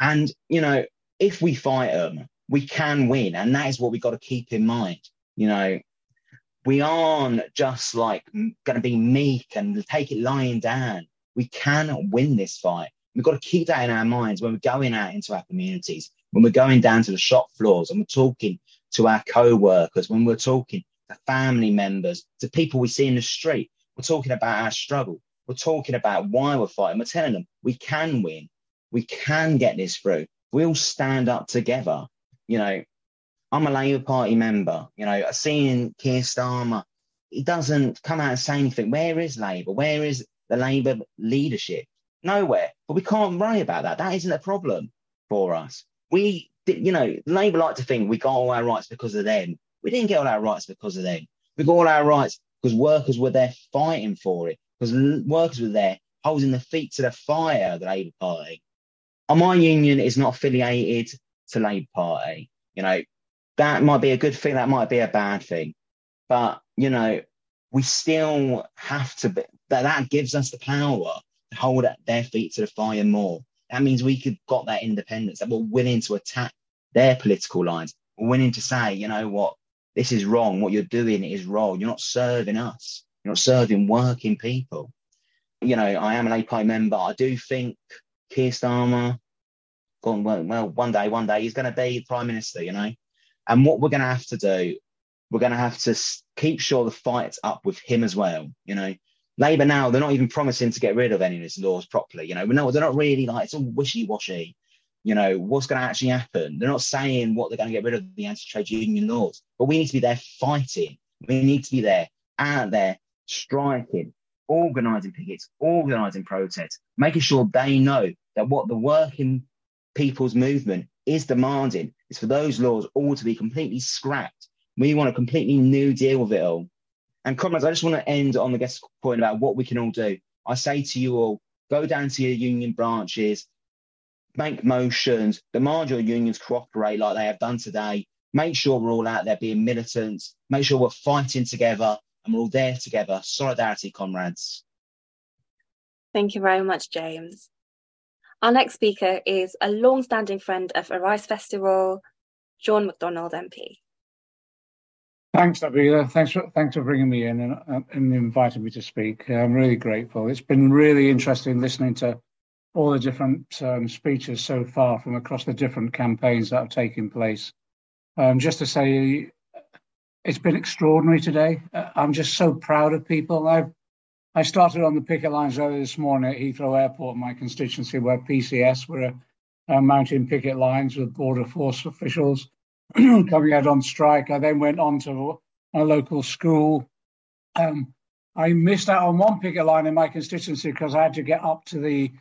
And, you know, if we fight them, we can win. And that is what we've got to keep in mind. You know, we aren't just like going to be meek and take it lying down. We can win this fight. We've got to keep that in our minds when we're going out into our communities. when we're going down to the shop floors and we're talking to our co-workers, when we're talking to family members, to people we see in the street, we're talking about our struggle. We're talking about why we're fighting. We're telling them we can win. We can get this through. We all stand up together. You know, I'm a Labour Party member. You know, I seeing Keir Starmer, he doesn't come out and say anything. Where is Labour? Where is the Labour leadership? Nowhere. But we can't worry about that. That isn't a problem for us. We, you know, Labour like to think we got all our rights because of them. We didn't get all our rights because of them. We got all our rights because workers were there fighting for it, because workers were there holding their feet to the fire, the Labour Party. And my union is not affiliated to Labour Party. You know, that might be a good thing, that might be a bad thing. But, you know, we still have to be, that, that gives us the power hold their feet to the fire more. That means we could got that independence, that we're willing to attack their political lines. We're willing to say, you know what, this is wrong. What you're doing is wrong. You're not serving us. You're not serving working people. You know, I am an API member. I do think Keir Starmer, well, one day, one day, he's going to be Prime Minister, you know. And what we're going to have to do, we're going to have to keep sure the fight's up with him as well, you know. Labour now, they're not even promising to get rid of any of these laws properly, you know. No, they're not really like, it's all wishy washy you know, what's going to actually happen. They're not saying what they're going to get rid of the anti-trade union laws, but we need to be there fighting. We need to be there, out there, striking, organising pickets, organising protests, making sure they know that what the working people's movement is demanding is for those laws all to be completely scrapped. We want a completely new deal with it all. And comrades, I just want to end on the guest point about what we can all do. I say to you all, go down to your union branches, make motions, demand your unions cooperate like they have done today. Make sure we're all out there being militant. Make sure we're fighting together and we're all there together. Solidarity, comrades. Thank you very much, James. Our next speaker is a long-standing friend of Arise Festival, John McDonnell MP. Thanks, Nabeela. Thanks for thanks for bringing me in and, and inviting me to speak. I'm really grateful. It's been really interesting listening to all the different um, speeches so far from across the different campaigns that have taken place. Um, just to say, it's been extraordinary today. I'm just so proud of people. I've I started on the picket lines earlier this morning at Heathrow Airport, my constituency, where PCS were uh, mounting picket lines with border force officials coming out on strike. I then went on to a local school. Um, I missed out on one picket line in my constituency because I had to get up to the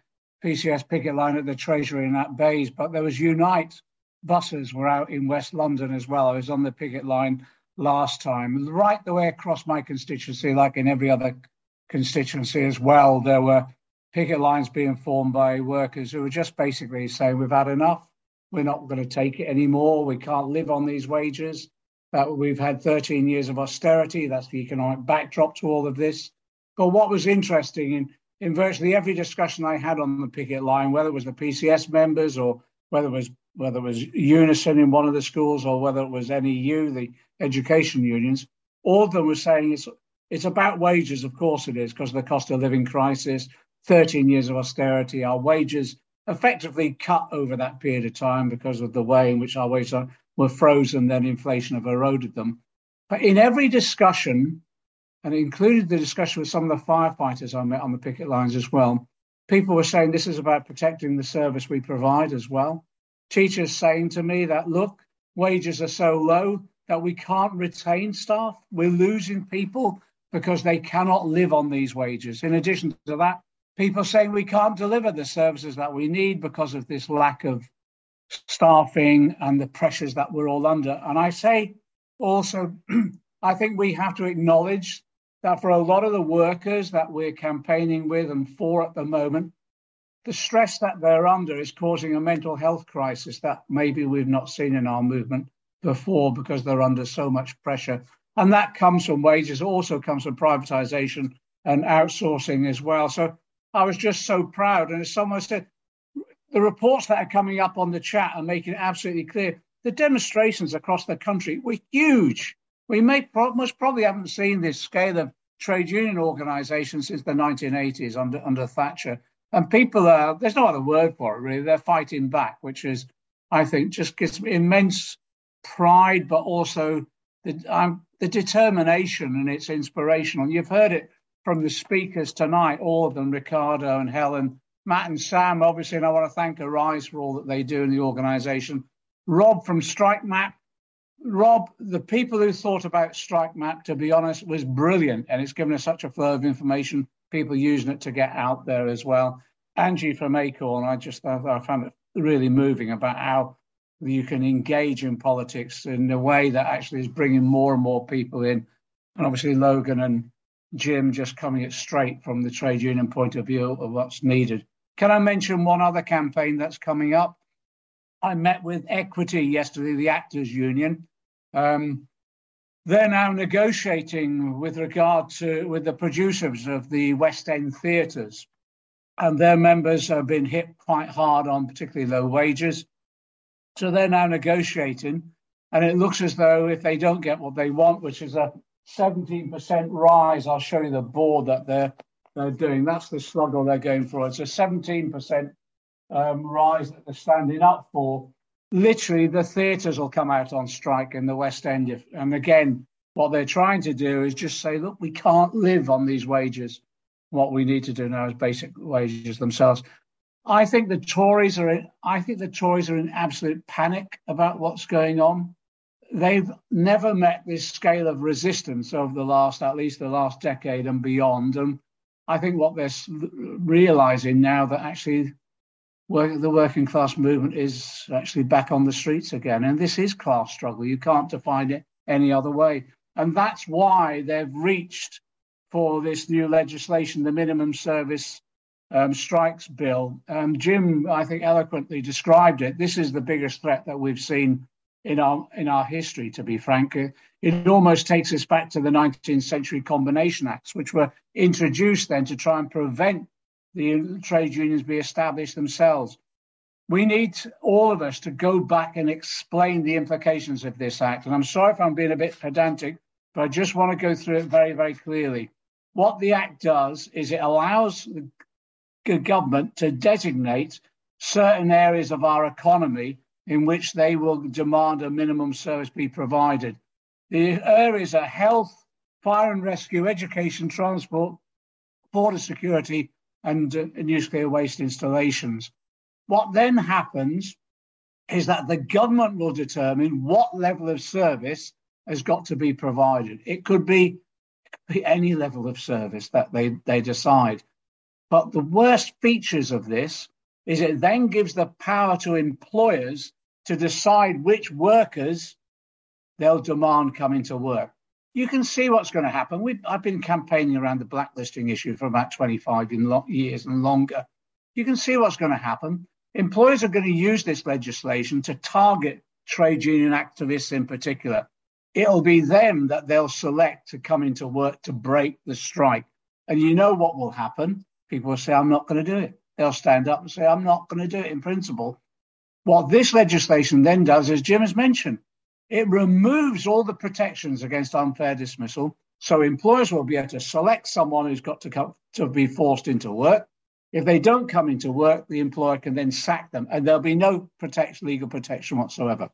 PCS picket line at the Treasury in that Bays, but there was Unite buses were out in West London as well. I was on the picket line last time, right the way across my constituency, like in every other constituency as well. There were picket lines being formed by workers who were just basically saying, "We've had enough. We're not going to take it anymore. We can't live on these wages. That we've had 13 years of austerity. That's the economic backdrop to all of this." But what was interesting in in virtually every discussion I had on the picket line, whether it was the PCS members or whether it was whether it was Unison in one of the schools or whether it was NEU, the education unions, all of them were saying it's it's about wages. Of course it is, because of the cost of living crisis, 13 years of austerity, our wages effectively cut over that period of time because of the way in which our wages were frozen, then inflation have eroded them. But in every discussion, and included the discussion with some of the firefighters I met on the picket lines as well. People were saying this is about protecting the service we provide as well. Teachers saying to me that, look, wages are so low that we can't retain staff. We're losing people because they cannot live on these wages. In addition to that, people saying we can't deliver the services that we need because of this lack of staffing and the pressures that we're all under. And I say also, I think we have to acknowledge that for a lot of the workers that we're campaigning with and for at the moment, the stress that they're under is causing a mental health crisis that maybe we've not seen in our movement before because they're under so much pressure. And that comes from wages, also comes from privatization and outsourcing as well. So I was just so proud. And as someone said, the reports that are coming up on the chat are making it absolutely clear the demonstrations across the country were huge. We may most probably haven't seen this scale of trade union organisation since the 1980s under under Thatcher. And people are there's no other word for it really. They're fighting back, which is I think, just gives me immense pride, but also the, um, the determination and it's inspirational. You've heard it from the speakers tonight, all of them, Riccardo and Helen, Matt and Sam, obviously, and I want to thank Arise for all that they do in the organization. Rob from Strike Map. Rob, the people who thought about Strike Map, to be honest, was brilliant, and it's given us such a flow of information, people using it to get out there as well. Angie from Acorn, I just I found it really moving about how you can engage in politics in a way that actually is bringing more and more people in. And obviously, Logan and Jim just coming it straight from the trade union point of view of what's needed. Can I mention one other campaign that's coming up? I met with Equity yesterday, the Actors Union. Um, they're now negotiating with regard to with the producers of the West End theatres, and their members have been hit quite hard on particularly low wages. So they're now negotiating, and it looks as though if they don't get what they want, which is a 17% rise, I'll show you the board that they're they're doing. That's the struggle they're going for. It's a 17% um, rise that they're standing up for. Literally, the theatres will come out on strike in the West End. If, and again, what they're trying to do is just say, look, we can't live on these wages. What we need to do now is basic wages themselves. I think the Tories are in, I think the Tories are in absolute panic about what's going on. They've never met this scale of resistance over the last, at least the last decade and beyond. And I think what they're realizing now that actually work, the working class movement is actually back on the streets again. And this is class struggle. You can't define it any other way. And that's why they've reached for this new legislation, the minimum service um, strikes bill. Um, Jim, I think, eloquently described it. This is the biggest threat that we've seen in our in our history. To be frank, it almost takes us back to the 19th century Combination Acts, which were introduced then to try and prevent the trade unions be established themselves. We need all of us to go back and explain the implications of this act. And I'm sorry if I'm being a bit pedantic, but I just want to go through it very, very clearly. What the act does is it allows the government to designate certain areas of our economy in which they will demand a minimum service be provided. The areas are health, fire and rescue, education, transport, border security, and uh, nuclear waste installations. What then happens is that the government will determine what level of service has got to be provided. It could be, it could be any level of service that they, they decide. But the worst features of this is it then gives the power to employers to decide which workers they'll demand coming to work. You can see what's going to happen. We've, I've been campaigning around the blacklisting issue for about 25 years and longer. You can see what's going to happen. Employers are going to use this legislation to target trade union activists in particular. It'll be them that they'll select to come into work to break the strike. And you know what will happen? People will say, I'm not going to do it. They'll stand up and say, I'm not going to do it in principle. What this legislation then does, as Jim has mentioned, it removes all the protections against unfair dismissal. So employers will be able to select someone who's got to come to be forced into work. If they don't come into work, the employer can then sack them, and there'll be no protection, legal protection whatsoever.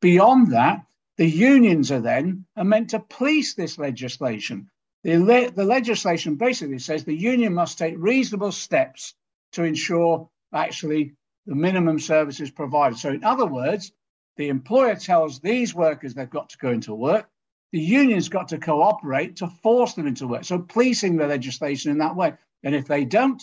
Beyond that, the unions are then are meant to police this legislation. The, le- the legislation basically says the union must take reasonable steps to ensure actually the minimum services provided. So, in other words, the employer tells these workers they've got to go into work. The union's got to cooperate to force them into work. So, policing the legislation in that way. And if they don't,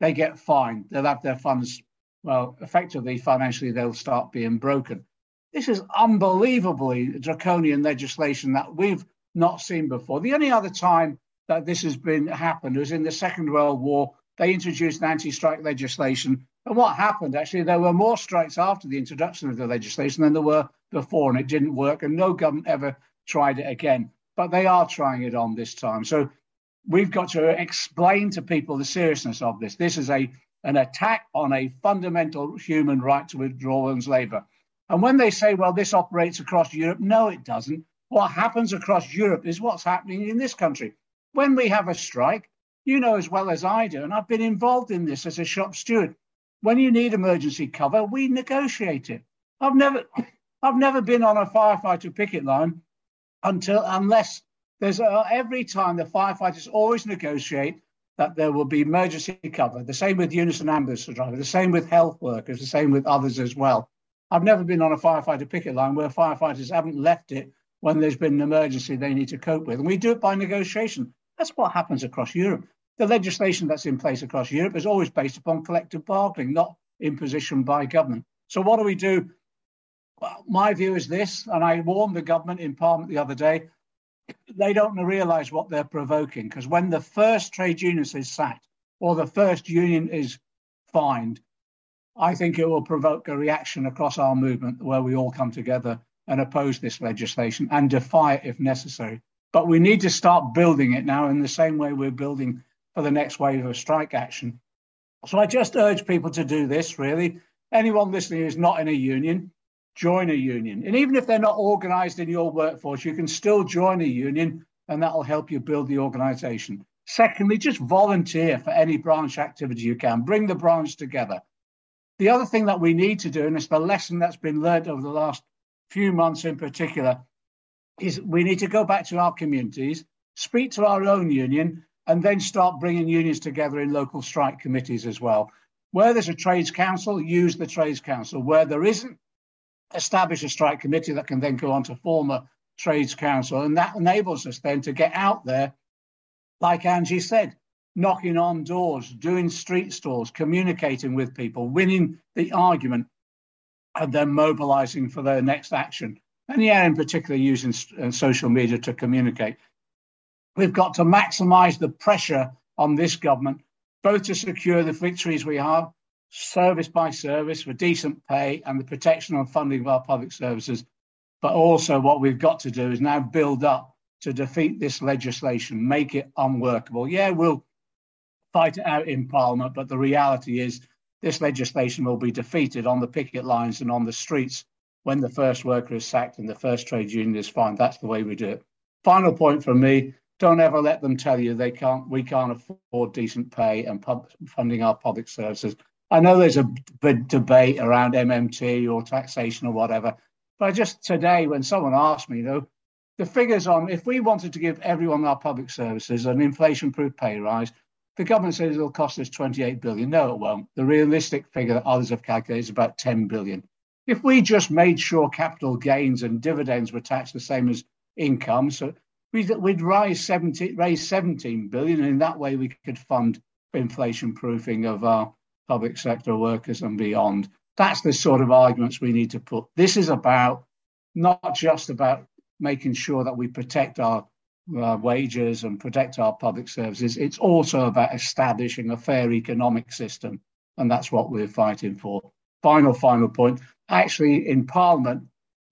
they get fined. They'll have their funds, well, effectively, financially, they'll start being broken. This is unbelievably draconian legislation that we've not seen before. The only other time that this has been happened was in the Second World War. They introduced anti-strike legislation, and what happened actually, there were more strikes after the introduction of the legislation than there were before, and it didn't work, and no government ever tried it again. But they are trying it on this time. So we've got to explain to people the seriousness of this. This is a an attack on a fundamental human right to withdraw one's labour. And when they say, well, this operates across Europe, no, it doesn't. What happens across Europe is what's happening in this country. When we have a strike, you know as well as I do, and I've been involved in this as a shop steward. When you need emergency cover, we negotiate it. I've never, I've never been on a firefighter picket line until unless there's a, every time the firefighters always negotiate that there will be emergency cover. The same with unison ambulance drivers, the same with health workers, the same with others as well. I've never been on a firefighter picket line where firefighters haven't left it when there's been an emergency they need to cope with. And we do it by negotiation. That's what happens across Europe. The legislation that's in place across Europe is always based upon collective bargaining, not imposition by government. So what do we do? Well, my view is this, and I warned the government in Parliament the other day, they don't realise what they're provoking because when the first trade unionist is sacked or the first union is fined, I think it will provoke a reaction across our movement where we all come together and oppose this legislation and defy it if necessary. But we need to start building it now in the same way we're building for the next wave of strike action. So I just urge people to do this really. Anyone listening who's not in a union, join a union. And even if they're not organized in your workforce, you can still join a union and that'll help you build the organization. Secondly, just volunteer for any branch activity you can. Bring the branch together. The other thing that we need to do, and it's the lesson that's been learned over the last few months in particular, is we need to go back to our communities, speak to our own union, and then start bringing unions together in local strike committees as well. Where there's a trades council, use the trades council. Where there isn't, establish a strike committee that can then go on to form a trades council. And that enables us then to get out there, like Angie said, knocking on doors, doing street stalls, communicating with people, winning the argument, and then mobilizing for their next action. And yeah, in particular, using uh, social media to communicate. We've got to maximize the pressure on this government, both to secure the victories we have, service by service for decent pay and the protection and funding of our public services. But also, what we've got to do is now build up to defeat this legislation, make it unworkable. Yeah, we'll fight it out in Parliament, but the reality is this legislation will be defeated on the picket lines and on the streets when the first worker is sacked and the first trade union is fined. That's the way we do it. Final point from me don't ever let them tell you they can't we can't afford decent pay and pub, funding our public services I know there's a big debate around MMT or taxation or whatever, but just today, when someone asked me, though, the figures on if we wanted to give everyone our public services an inflation-proof pay rise, the government says it'll cost us 28 billion. No, it won't. The realistic figure that others have calculated is about 10 billion. If we just made sure capital gains and dividends were taxed the same as income, so we'd, we'd rise 17, raise 17 billion, and in that way we could fund inflation proofing of our public sector workers and beyond. That's the sort of arguments we need to put. This is about not just about making sure that we protect our uh, wages and protect our public services. It's also about establishing a fair economic system, and that's what we're fighting for. Final, final point. Actually, in Parliament,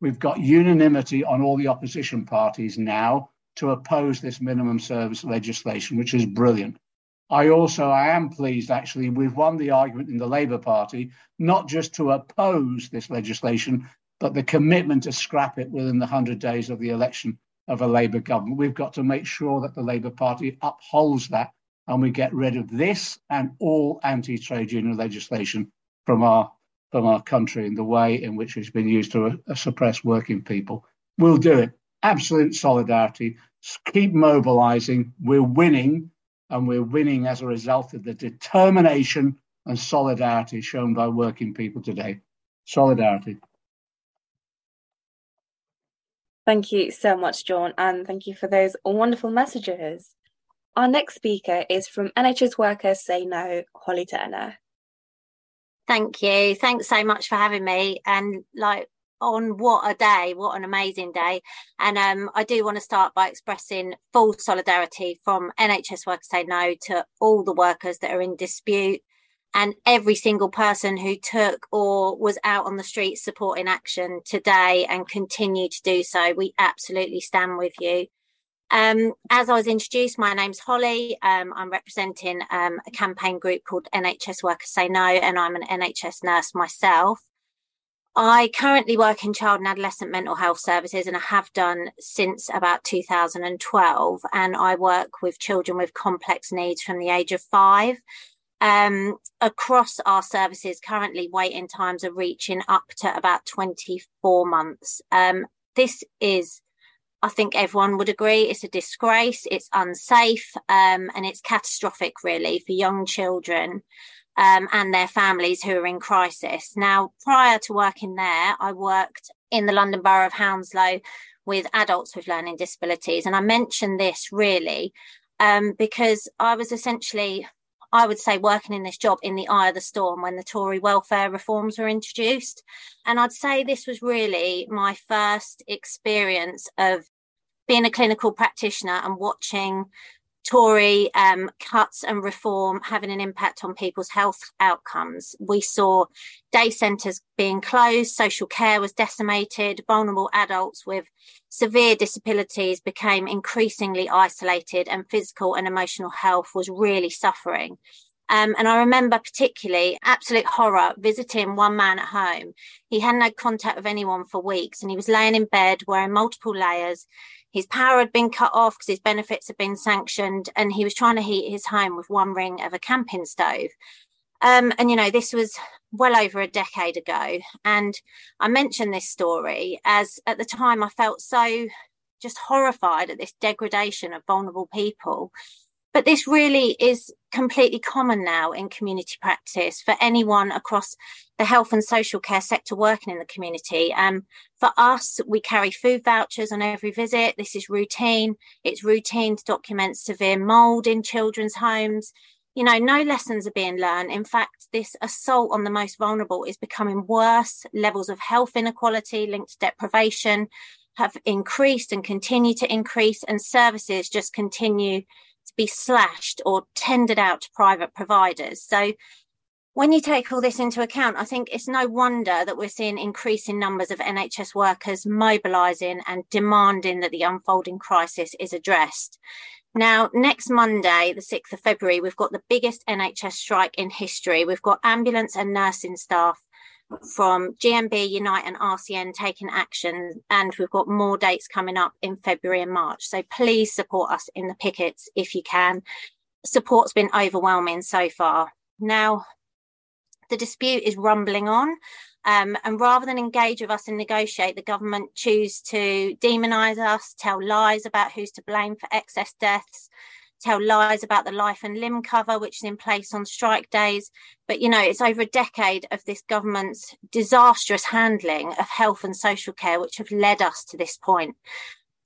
we've got unanimity on all the opposition parties now to oppose this minimum service legislation, which is brilliant. I also I am pleased actually we've won the argument in the Labour Party not just to oppose this legislation, but the commitment to scrap it within the 100 days of the election of a Labour government. We've got to make sure that the Labour Party upholds that and we get rid of this and all anti-trade union legislation from our from our country in the way in which it's been used to uh, suppress working people. We'll do it. Absolute solidarity. Keep mobilising. We're winning and we're winning as a result of the determination and solidarity shown by working people today. Solidarity. Thank you so much, John, and thank you for those wonderful messages. Our next speaker is from NHS Workers Say No, Holly Turner. Thank you. Thanks so much for having me. And like on what a day, what an amazing day. And um, I do want to start by expressing full solidarity from NHS Workers Say No to all the workers that are in dispute and every single person who took or was out on the streets supporting action today and continue to do so. We absolutely stand with you. Um, as I was introduced, my name's Holly. Um, I'm representing um, a campaign group called NHS Workers Say No, and I'm an NHS nurse myself. I currently work in child and adolescent mental health services and I have done since about 2012. And I work with children with complex needs from the age of five. Um, across our services, currently waiting times are reaching up to about 24 months. Um, this is, I think everyone would agree, it's a disgrace, it's unsafe, um, and it's catastrophic, really, for young children. Um, and their families who are in crisis. Now, prior to working there, I worked in the London Borough of Hounslow with adults with learning disabilities. And I mention this really um, because I was essentially I would say working in this job in the eye of the storm when the Tory welfare reforms were introduced. And I'd say this was really my first experience of being a clinical practitioner and watching Tory um, cuts and reform having an impact on people's health outcomes. We saw day centres being closed, social care was decimated, vulnerable adults with severe disabilities became increasingly isolated, and physical and emotional health was really suffering. Um, and I remember particularly absolute horror visiting one man at home. He hadn't had contact with anyone for weeks and he was laying in bed wearing multiple layers. His power had been cut off because his benefits had been sanctioned and he was trying to heat his home with one ring of a camping stove. Um, and, you know, this was well over a decade ago. And I mentioned this story as at the time I felt so just horrified at this degradation of vulnerable people but this really is completely common now in community practice for anyone across the health and social care sector working in the community. Um, for us, we carry food vouchers on every visit. This is routine. It's routine to document severe mould in children's homes. You know, no lessons are being learned. In fact, this assault on the most vulnerable is becoming worse. Levels of health inequality linked to deprivation have increased and continue to increase, and services just continue be slashed or tendered out to private providers. So when you take all this into account, I think it's no wonder that we're seeing increasing numbers of NHS workers mobilising and demanding that the unfolding crisis is addressed. Now, next Monday, the 6th of February, we've got the biggest NHS strike in history. We've got ambulance and nursing staff from GMB, Unite, and RCN taking action. And we've got more dates coming up in February and March. So please support us in the pickets if you can. Support's been overwhelming so far. Now, the dispute is rumbling on. Um, and rather than engage with us and negotiate, the government choose to demonise us, tell lies about who's to blame for excess deaths, tell lies about the life and limb cover, which is in place on strike days. But, you know, it's over a decade of this government's disastrous handling of health and social care, which have led us to this point.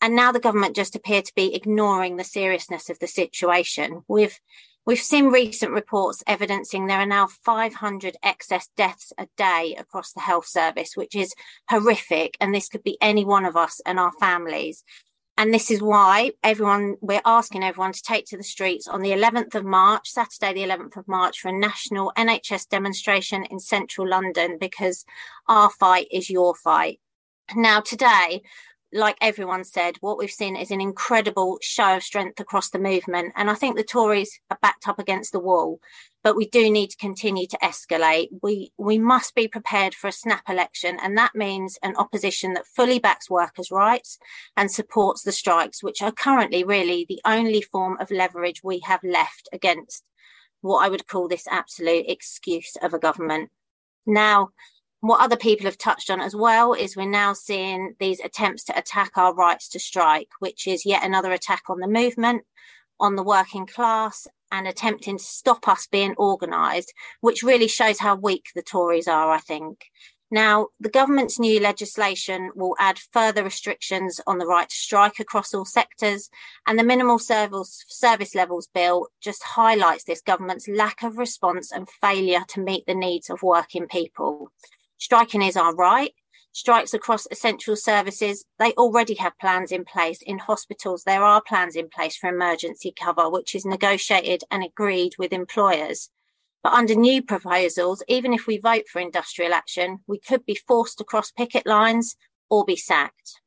And now the government just appear to be ignoring the seriousness of the situation. We've We've seen recent reports evidencing there are now 500 excess deaths a day across the health service, which is horrific. And this could be any one of us and our families. And this is why everyone, we're asking everyone to take to the streets on the 11th of March, Saturday, the 11th of March, for a national NHS demonstration in central London, because our fight is your fight. Now, today, like everyone said, what we've seen is an incredible show of strength across the movement. And I think the Tories are backed up against the wall, but we do need to continue to escalate. We we must be prepared for a snap election, and that means an opposition that fully backs workers' rights and supports the strikes, which are currently really the only form of leverage we have left against what I would call this absolute excuse of a government. Now, what other people have touched on as well is we're now seeing these attempts to attack our rights to strike, which is yet another attack on the movement, on the working class, and attempting to stop us being organised, which really shows how weak the Tories are, I think. Now, the government's new legislation will add further restrictions on the right to strike across all sectors, and the minimal service, service levels bill just highlights this government's lack of response and failure to meet the needs of working people. Striking is our right. Strikes across essential services, they already have plans in place. In hospitals, there are plans in place for emergency cover, which is negotiated and agreed with employers. But under new proposals, even if we vote for industrial action, we could be forced to cross picket lines or be sacked.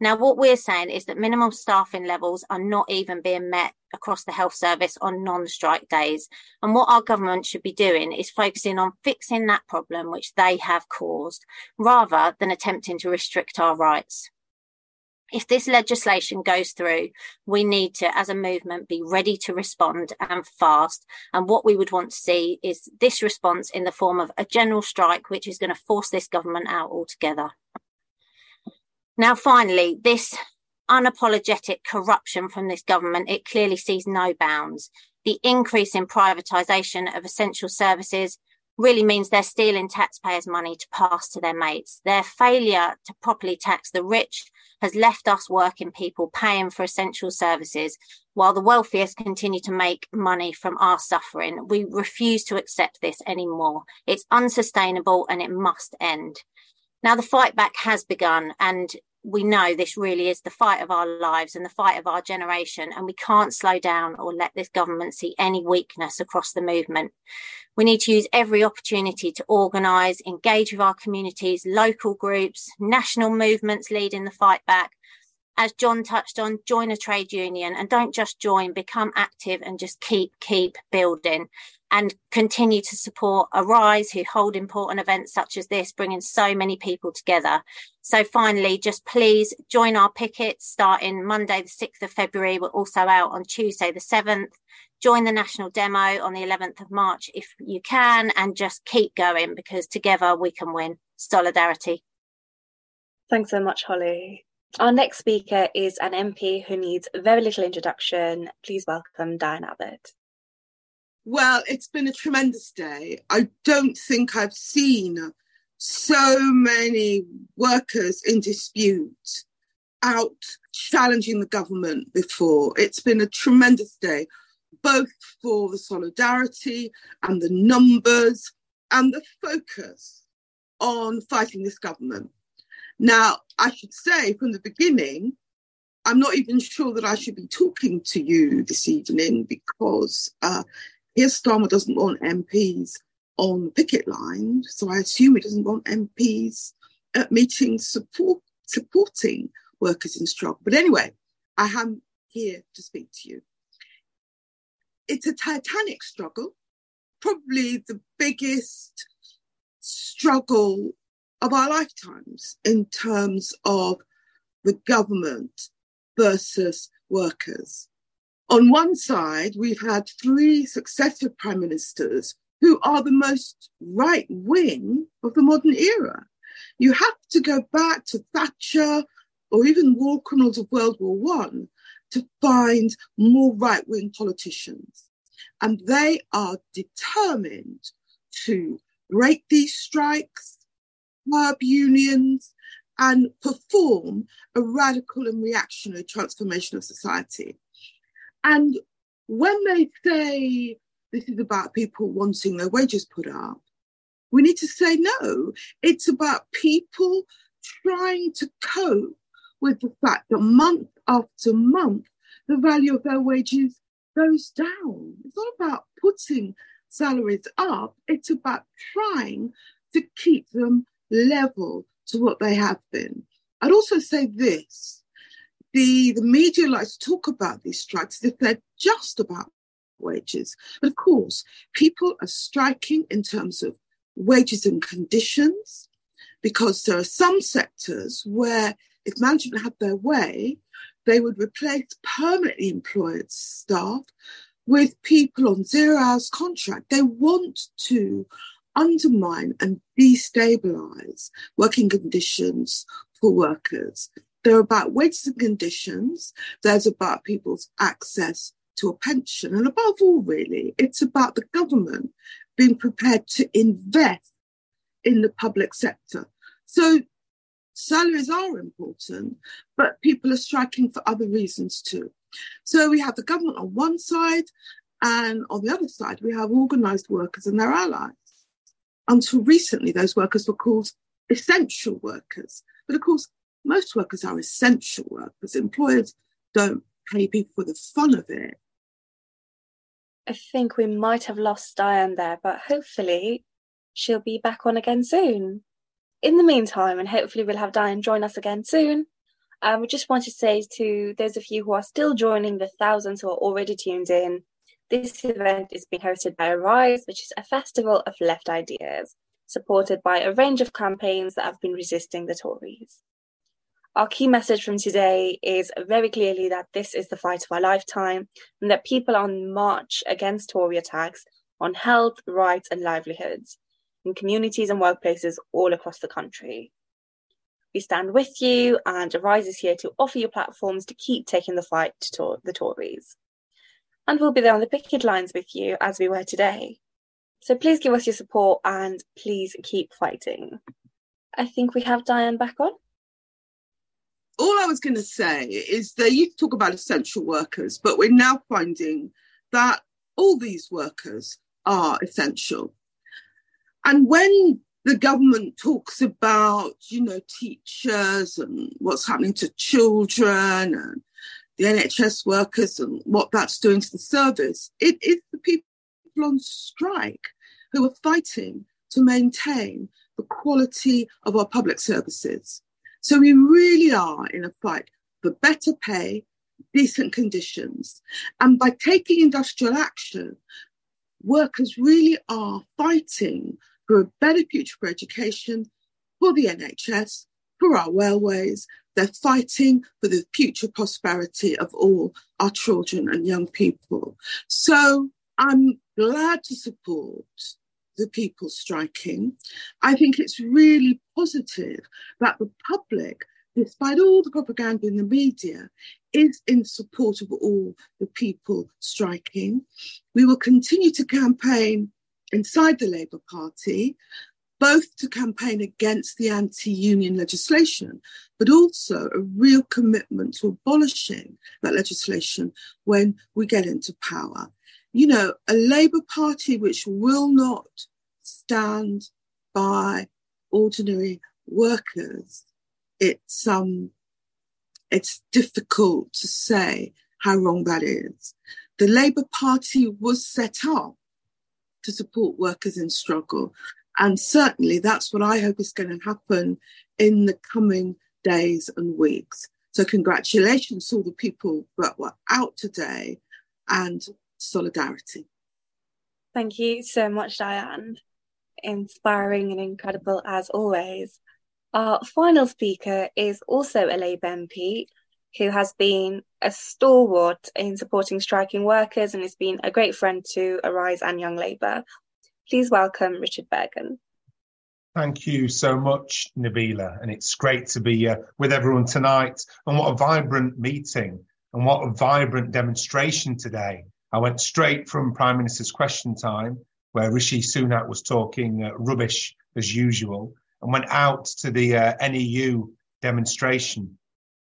Now, what we're saying is that minimum staffing levels are not even being met across the health service on non strike days. And what our government should be doing is focusing on fixing that problem which they have caused rather than attempting to restrict our rights. if this legislation goes through, we need to, as a movement, be ready to respond and fast. And what we would want to see is this response in the form of a general strike, which is going to force this government out altogether. Now, finally, this unapologetic corruption from this government, it clearly sees no bounds. The increase in privatisation of essential services really means they're stealing taxpayers' money to pass to their mates. Their failure to properly tax the rich has left us working people paying for essential services while the wealthiest continue to make money from our suffering. We refuse to accept this anymore. It's unsustainable and it must end. Now, the fight back has begun, and we know this really is the fight of our lives and the fight of our generation, and we can't slow down or let this government see any weakness across the movement. We need to use every opportunity to organise, engage with our communities, local groups, national movements leading the fight back. As John touched on, join a trade union and don't just join, become active and just keep, keep building and continue to support Arise, who hold important events such as this, bringing so many people together. So finally, just please join our pickets starting Monday, the 6th of February. We're also out on Tuesday, the 7th. Join the national demo on the 11th of March if you can, and just keep going because together we can win. Solidarity. Thanks so much, Holly. Our next speaker is an MP who needs very little introduction. Please welcome Diane Abbott. Well, it's been a tremendous day. I don't think I've seen so many workers in dispute out challenging the government before. It's been a tremendous day, both for the solidarity and the numbers and the focus on fighting this government. Now, I should say from the beginning, I'm not even sure that I should be talking to you this evening because uh, Keir Starmer doesn't want MPs on the picket line, so I assume he doesn't want MPs at meetings support, supporting workers in struggle. But anyway, I am here to speak to you. It's a titanic struggle, probably the biggest struggle of our lifetimes in terms of the government versus workers. On one side, we've had three successive prime ministers who are the most right wing of the modern era. You have to go back to Thatcher or even war criminals of World War One to find more right wing politicians. And they are determined to break these strikes, curb unions, and perform a radical and reactionary transformation of society. And when they say this is about people wanting their wages put up, we need to say no. It's about people trying to cope with the fact that month after month, the value of their wages goes down. It's not about putting salaries up, it's about trying to keep them level to what they have been. I'd also say this the, the media likes to talk about these strikes as if they're just about wages. But of course, people are striking in terms of wages and conditions because there are some sectors where if management had their way, they would replace permanently employed staff with people on zero hours contract. They want to undermine and destabilize working conditions for workers. They're about wages and conditions. There's about people's access to a pension. And above all, really, it's about the government being prepared to invest in the public sector. So salaries are important, but people are striking for other reasons too. So we have the government on one side, and on the other side, we have organised workers and their allies. Until recently, those workers were called essential workers. But of course, most workers are essential workers. Employers don't pay people for the fun of it. I think we might have lost Diane there, but hopefully she'll be back on again soon. In the meantime, and hopefully we'll have Diane join us again soon. Um, we just want to say to those of you who are still joining, the thousands who are already tuned in, this event is being hosted by Arise, which is a festival of left ideas, supported by a range of campaigns that have been resisting the Tories. Our key message from today is very clearly that this is the fight of our lifetime and that people are on march against Tory attacks on health, rights, and livelihoods in communities and workplaces all across the country. We stand with you, and Arise is here to offer you platforms to keep taking the fight to the Tories. And we'll be there on the picket lines with you as we were today. So please give us your support and please keep fighting. I think we have Diane back on all I was going to say is used to talk about essential workers, but we're now finding that all these workers are essential. And when the government talks about, you know, teachers and what's happening to children and the NHS workers and what that's doing to the service, it is the people on strike who are fighting to maintain the quality of our public services. So we really are in a fight for better pay, decent conditions. And by taking industrial action, workers really are fighting for a better future for education, for the NHS, for our railways. They're fighting for the future prosperity of all our children and young people. So I'm glad to support the people striking. I think it's really positive that the public, despite all the propaganda in the media, is in support of all the people striking. We will continue to campaign inside the Labour Party, both to campaign against the anti union legislation, but also a real commitment to abolishing that legislation when we get into power you know, a Labour Party which will not stand by ordinary workers, it's um, it's difficult to say how wrong that is. The Labour Party was set up to support workers in struggle, and certainly that's what I hope is going to happen in the coming days and weeks. So, congratulations to all the people that were out today and solidarity. Thank you so much, Diane. Inspiring and incredible as always. Our final speaker is also a Labour MP who has been a stalwart in supporting striking workers and has been a great friend to Arise and Young Labour. Please welcome Richard Burgon. Thank you so much, Nabeela. And it's great to be uh, with everyone tonight. And what a vibrant meeting and what a vibrant demonstration today. I went straight from Prime Minister's question time, where Rishi Sunak was talking uh, rubbish as usual, and went out to the uh, NEU demonstration.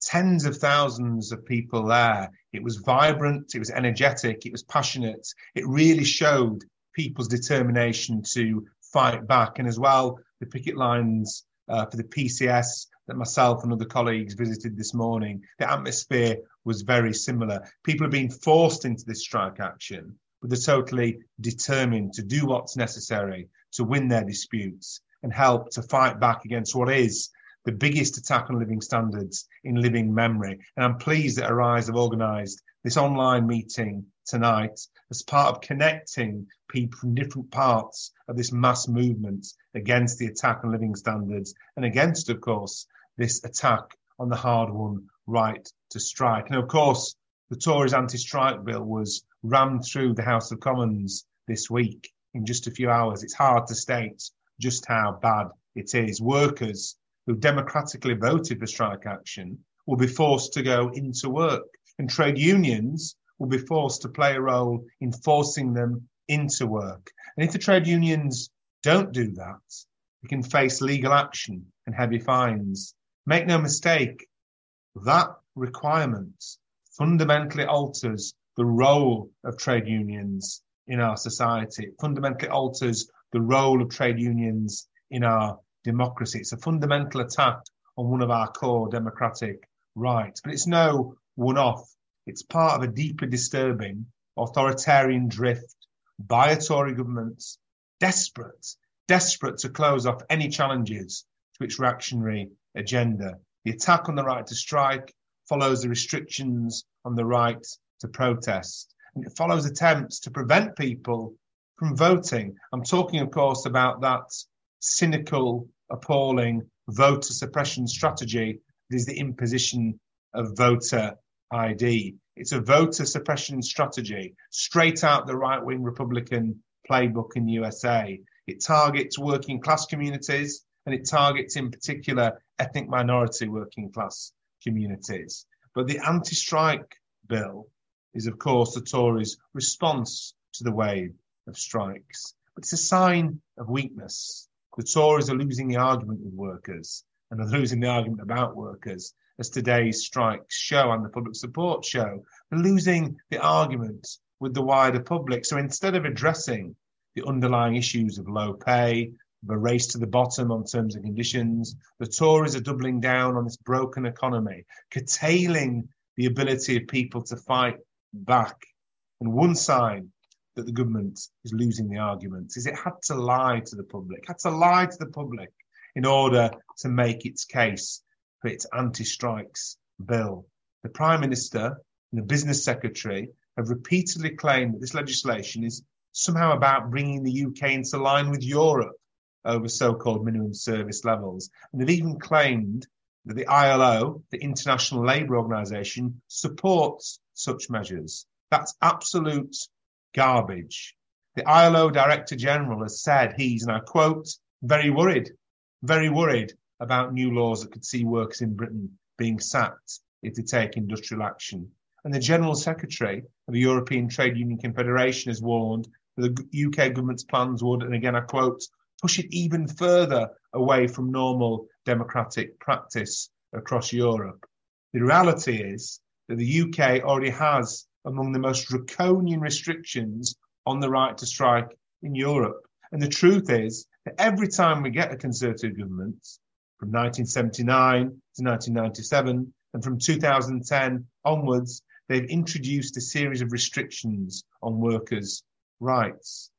Tens of thousands of people there. It was vibrant, it was energetic, it was passionate. It really showed people's determination to fight back. And as well, the picket lines uh, for the PCS that myself and other colleagues visited this morning, the atmosphere was very similar. People are being forced into this strike action, but they're totally determined to do what's necessary to win their disputes and help to fight back against what is the biggest attack on living standards in living memory. And I'm pleased that Arise have organised this online meeting tonight as part of connecting people from different parts of this mass movement against the attack on living standards and against, of course, this attack on the hard won right to strike. And of course, the Tories anti strike bill was rammed through the House of Commons this week in just a few hours. It's hard to state just how bad it is. Workers who democratically voted for strike action will be forced to go into work, and trade unions will be forced to play a role in forcing them into work. And if the trade unions don't do that, they can face legal action and heavy fines. Make no mistake, that requirement fundamentally alters the role of trade unions in our society. It fundamentally alters the role of trade unions in our democracy. It's a fundamental attack on one of our core democratic rights. But it's no one off. It's part of a deeply disturbing authoritarian drift by a Tory government, desperate, desperate to close off any challenges to its reactionary agenda. The attack on the right to strike follows the restrictions on the right to protest. And it follows attempts to prevent people from voting. I'm talking, of course, about that cynical, appalling voter suppression strategy is the imposition of voter ID. It's a voter suppression strategy straight out the right wing Republican playbook in the USA. It targets working class communities and it targets, in particular, ethnic minority working class communities. But the anti strike bill is, of course, the Tories' response to the wave of strikes. But it's a sign of weakness. The Tories are losing the argument with workers and are losing the argument about workers, as today's strikes show and the public support show. They're losing the argument with the wider public. So instead of addressing the underlying issues of low pay, a race to the bottom on terms and conditions, the Tories are doubling down on this broken economy, curtailing the ability of people to fight back. And one sign that the government is losing the argument is it had to lie to the public, had to lie to the public in order to make its case for its anti-strikes bill. The Prime Minister and the Business Secretary have repeatedly claimed that this legislation is somehow about bringing the UK into line with Europe over so-called minimum service levels. And they've even claimed that the ILO, the International Labour Organization, supports such measures. That's absolute garbage. The ILO Director General has said he's, and I quote, very worried, very worried about new laws that could see workers in Britain being sacked if they take industrial action. And the General Secretary of the European Trade Union Confederation has warned that the UK government's plans would, and again I quote, push it even further away from normal democratic practice across Europe. The reality is that the UK already has among the most draconian restrictions on the right to strike in Europe. And the truth is that every time we get a Conservative government, from 1979 to 1997, and from 2010 onwards, they've introduced a series of restrictions on workers' rights.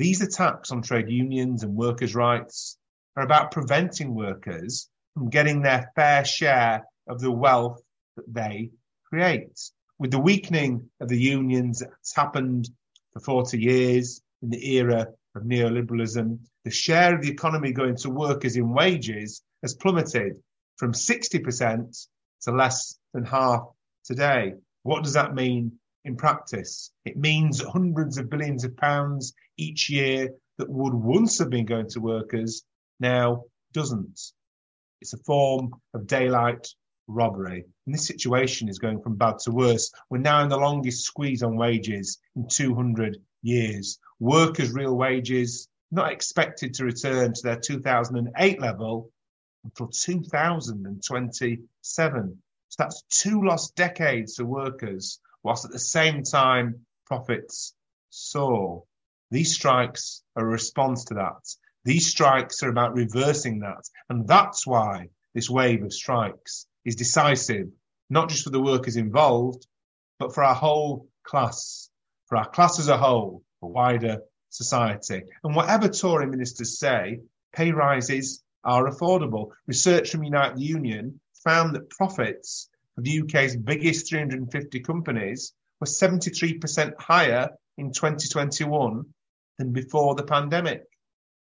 These attacks on trade unions and workers' rights are about preventing workers from getting their fair share of the wealth that they create with the weakening of the unions that's happened for 40 years in the era of neoliberalism, the share of the economy going to workers in wages has plummeted from 60% to less than half today. What does that mean in practice? It means hundreds of billions of pounds each year that would once have been going to workers now doesn't. It's a form of daylight robbery. And this situation is going from bad to worse. We're now in the longest squeeze on wages in 200 years. Workers' real wages not expected to return to their 2008 level until 2027. So that's two lost decades for workers, whilst at the same time profits soar. These strikes are a response to that. These strikes are about reversing that. And that's why this wave of strikes is decisive, not just for the workers involved, but for our whole class, for our class as a whole, for wider society. And whatever Tory ministers say, pay rises are affordable. Research from Unite Union found that profits the UK's biggest 350 companies were 73% higher in 2021 than before the pandemic.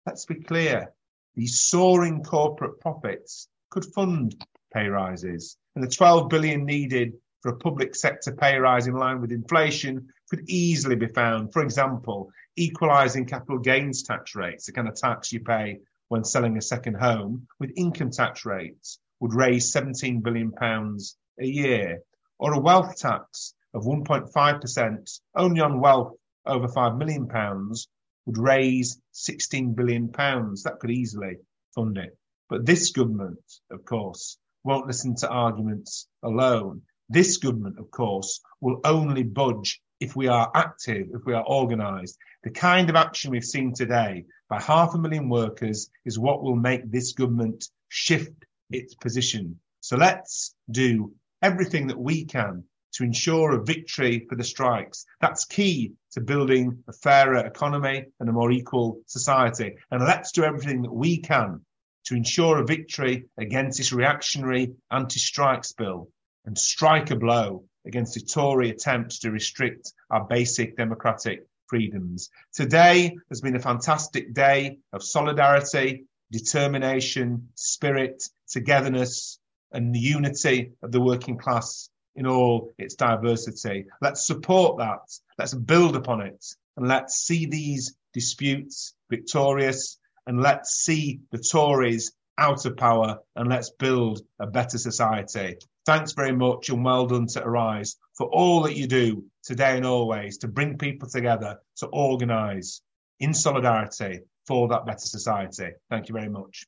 Let's be clear. These soaring corporate profits could fund pay rises. And the 12 billion needed for a public sector pay rise in line with inflation could easily be found. For example, equalising capital gains tax rates, the kind of tax you pay when selling a second home, with income tax rates would raise 17 billion pounds a year, or a wealth tax of 1.5% only on wealth over 5 million pounds would raise 16 billion pounds. That could easily fund it. But this government, of course, won't listen to arguments alone. This government, of course, will only budge if we are active, if we are organised. The kind of action we've seen today by half a million workers is what will make this government shift its position. So let's do everything that we can to ensure a victory for the strikes. That's key to building a fairer economy and a more equal society. And let's do everything that we can to ensure a victory against this reactionary anti-strikes bill and strike a blow against the Tory attempts to restrict our basic democratic freedoms. Today has been a fantastic day of solidarity, determination, spirit, togetherness, and the unity of the working class in all its diversity. Let's support that. Let's build upon it. And let's see these disputes victorious. And let's see the Tories out of power. And let's build a better society. Thanks very much and well done to Arise for all that you do today and always to bring people together, to organise in solidarity for that better society. Thank you very much.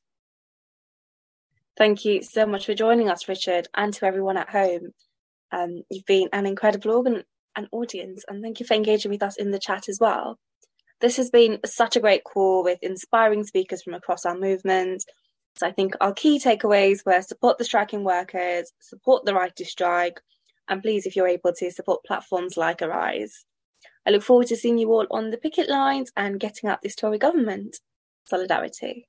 Thank you so much for joining us, Richard, and to everyone at home. Um, you've been an incredible organ and audience, and thank you for engaging with us in the chat as well. This has been such a great call with inspiring speakers from across our movement. So I think our key takeaways were support the striking workers, support the right to strike, and please, if you're able to, support platforms like Arise. I look forward to seeing you all on the picket lines and getting up this Tory government. Solidarity.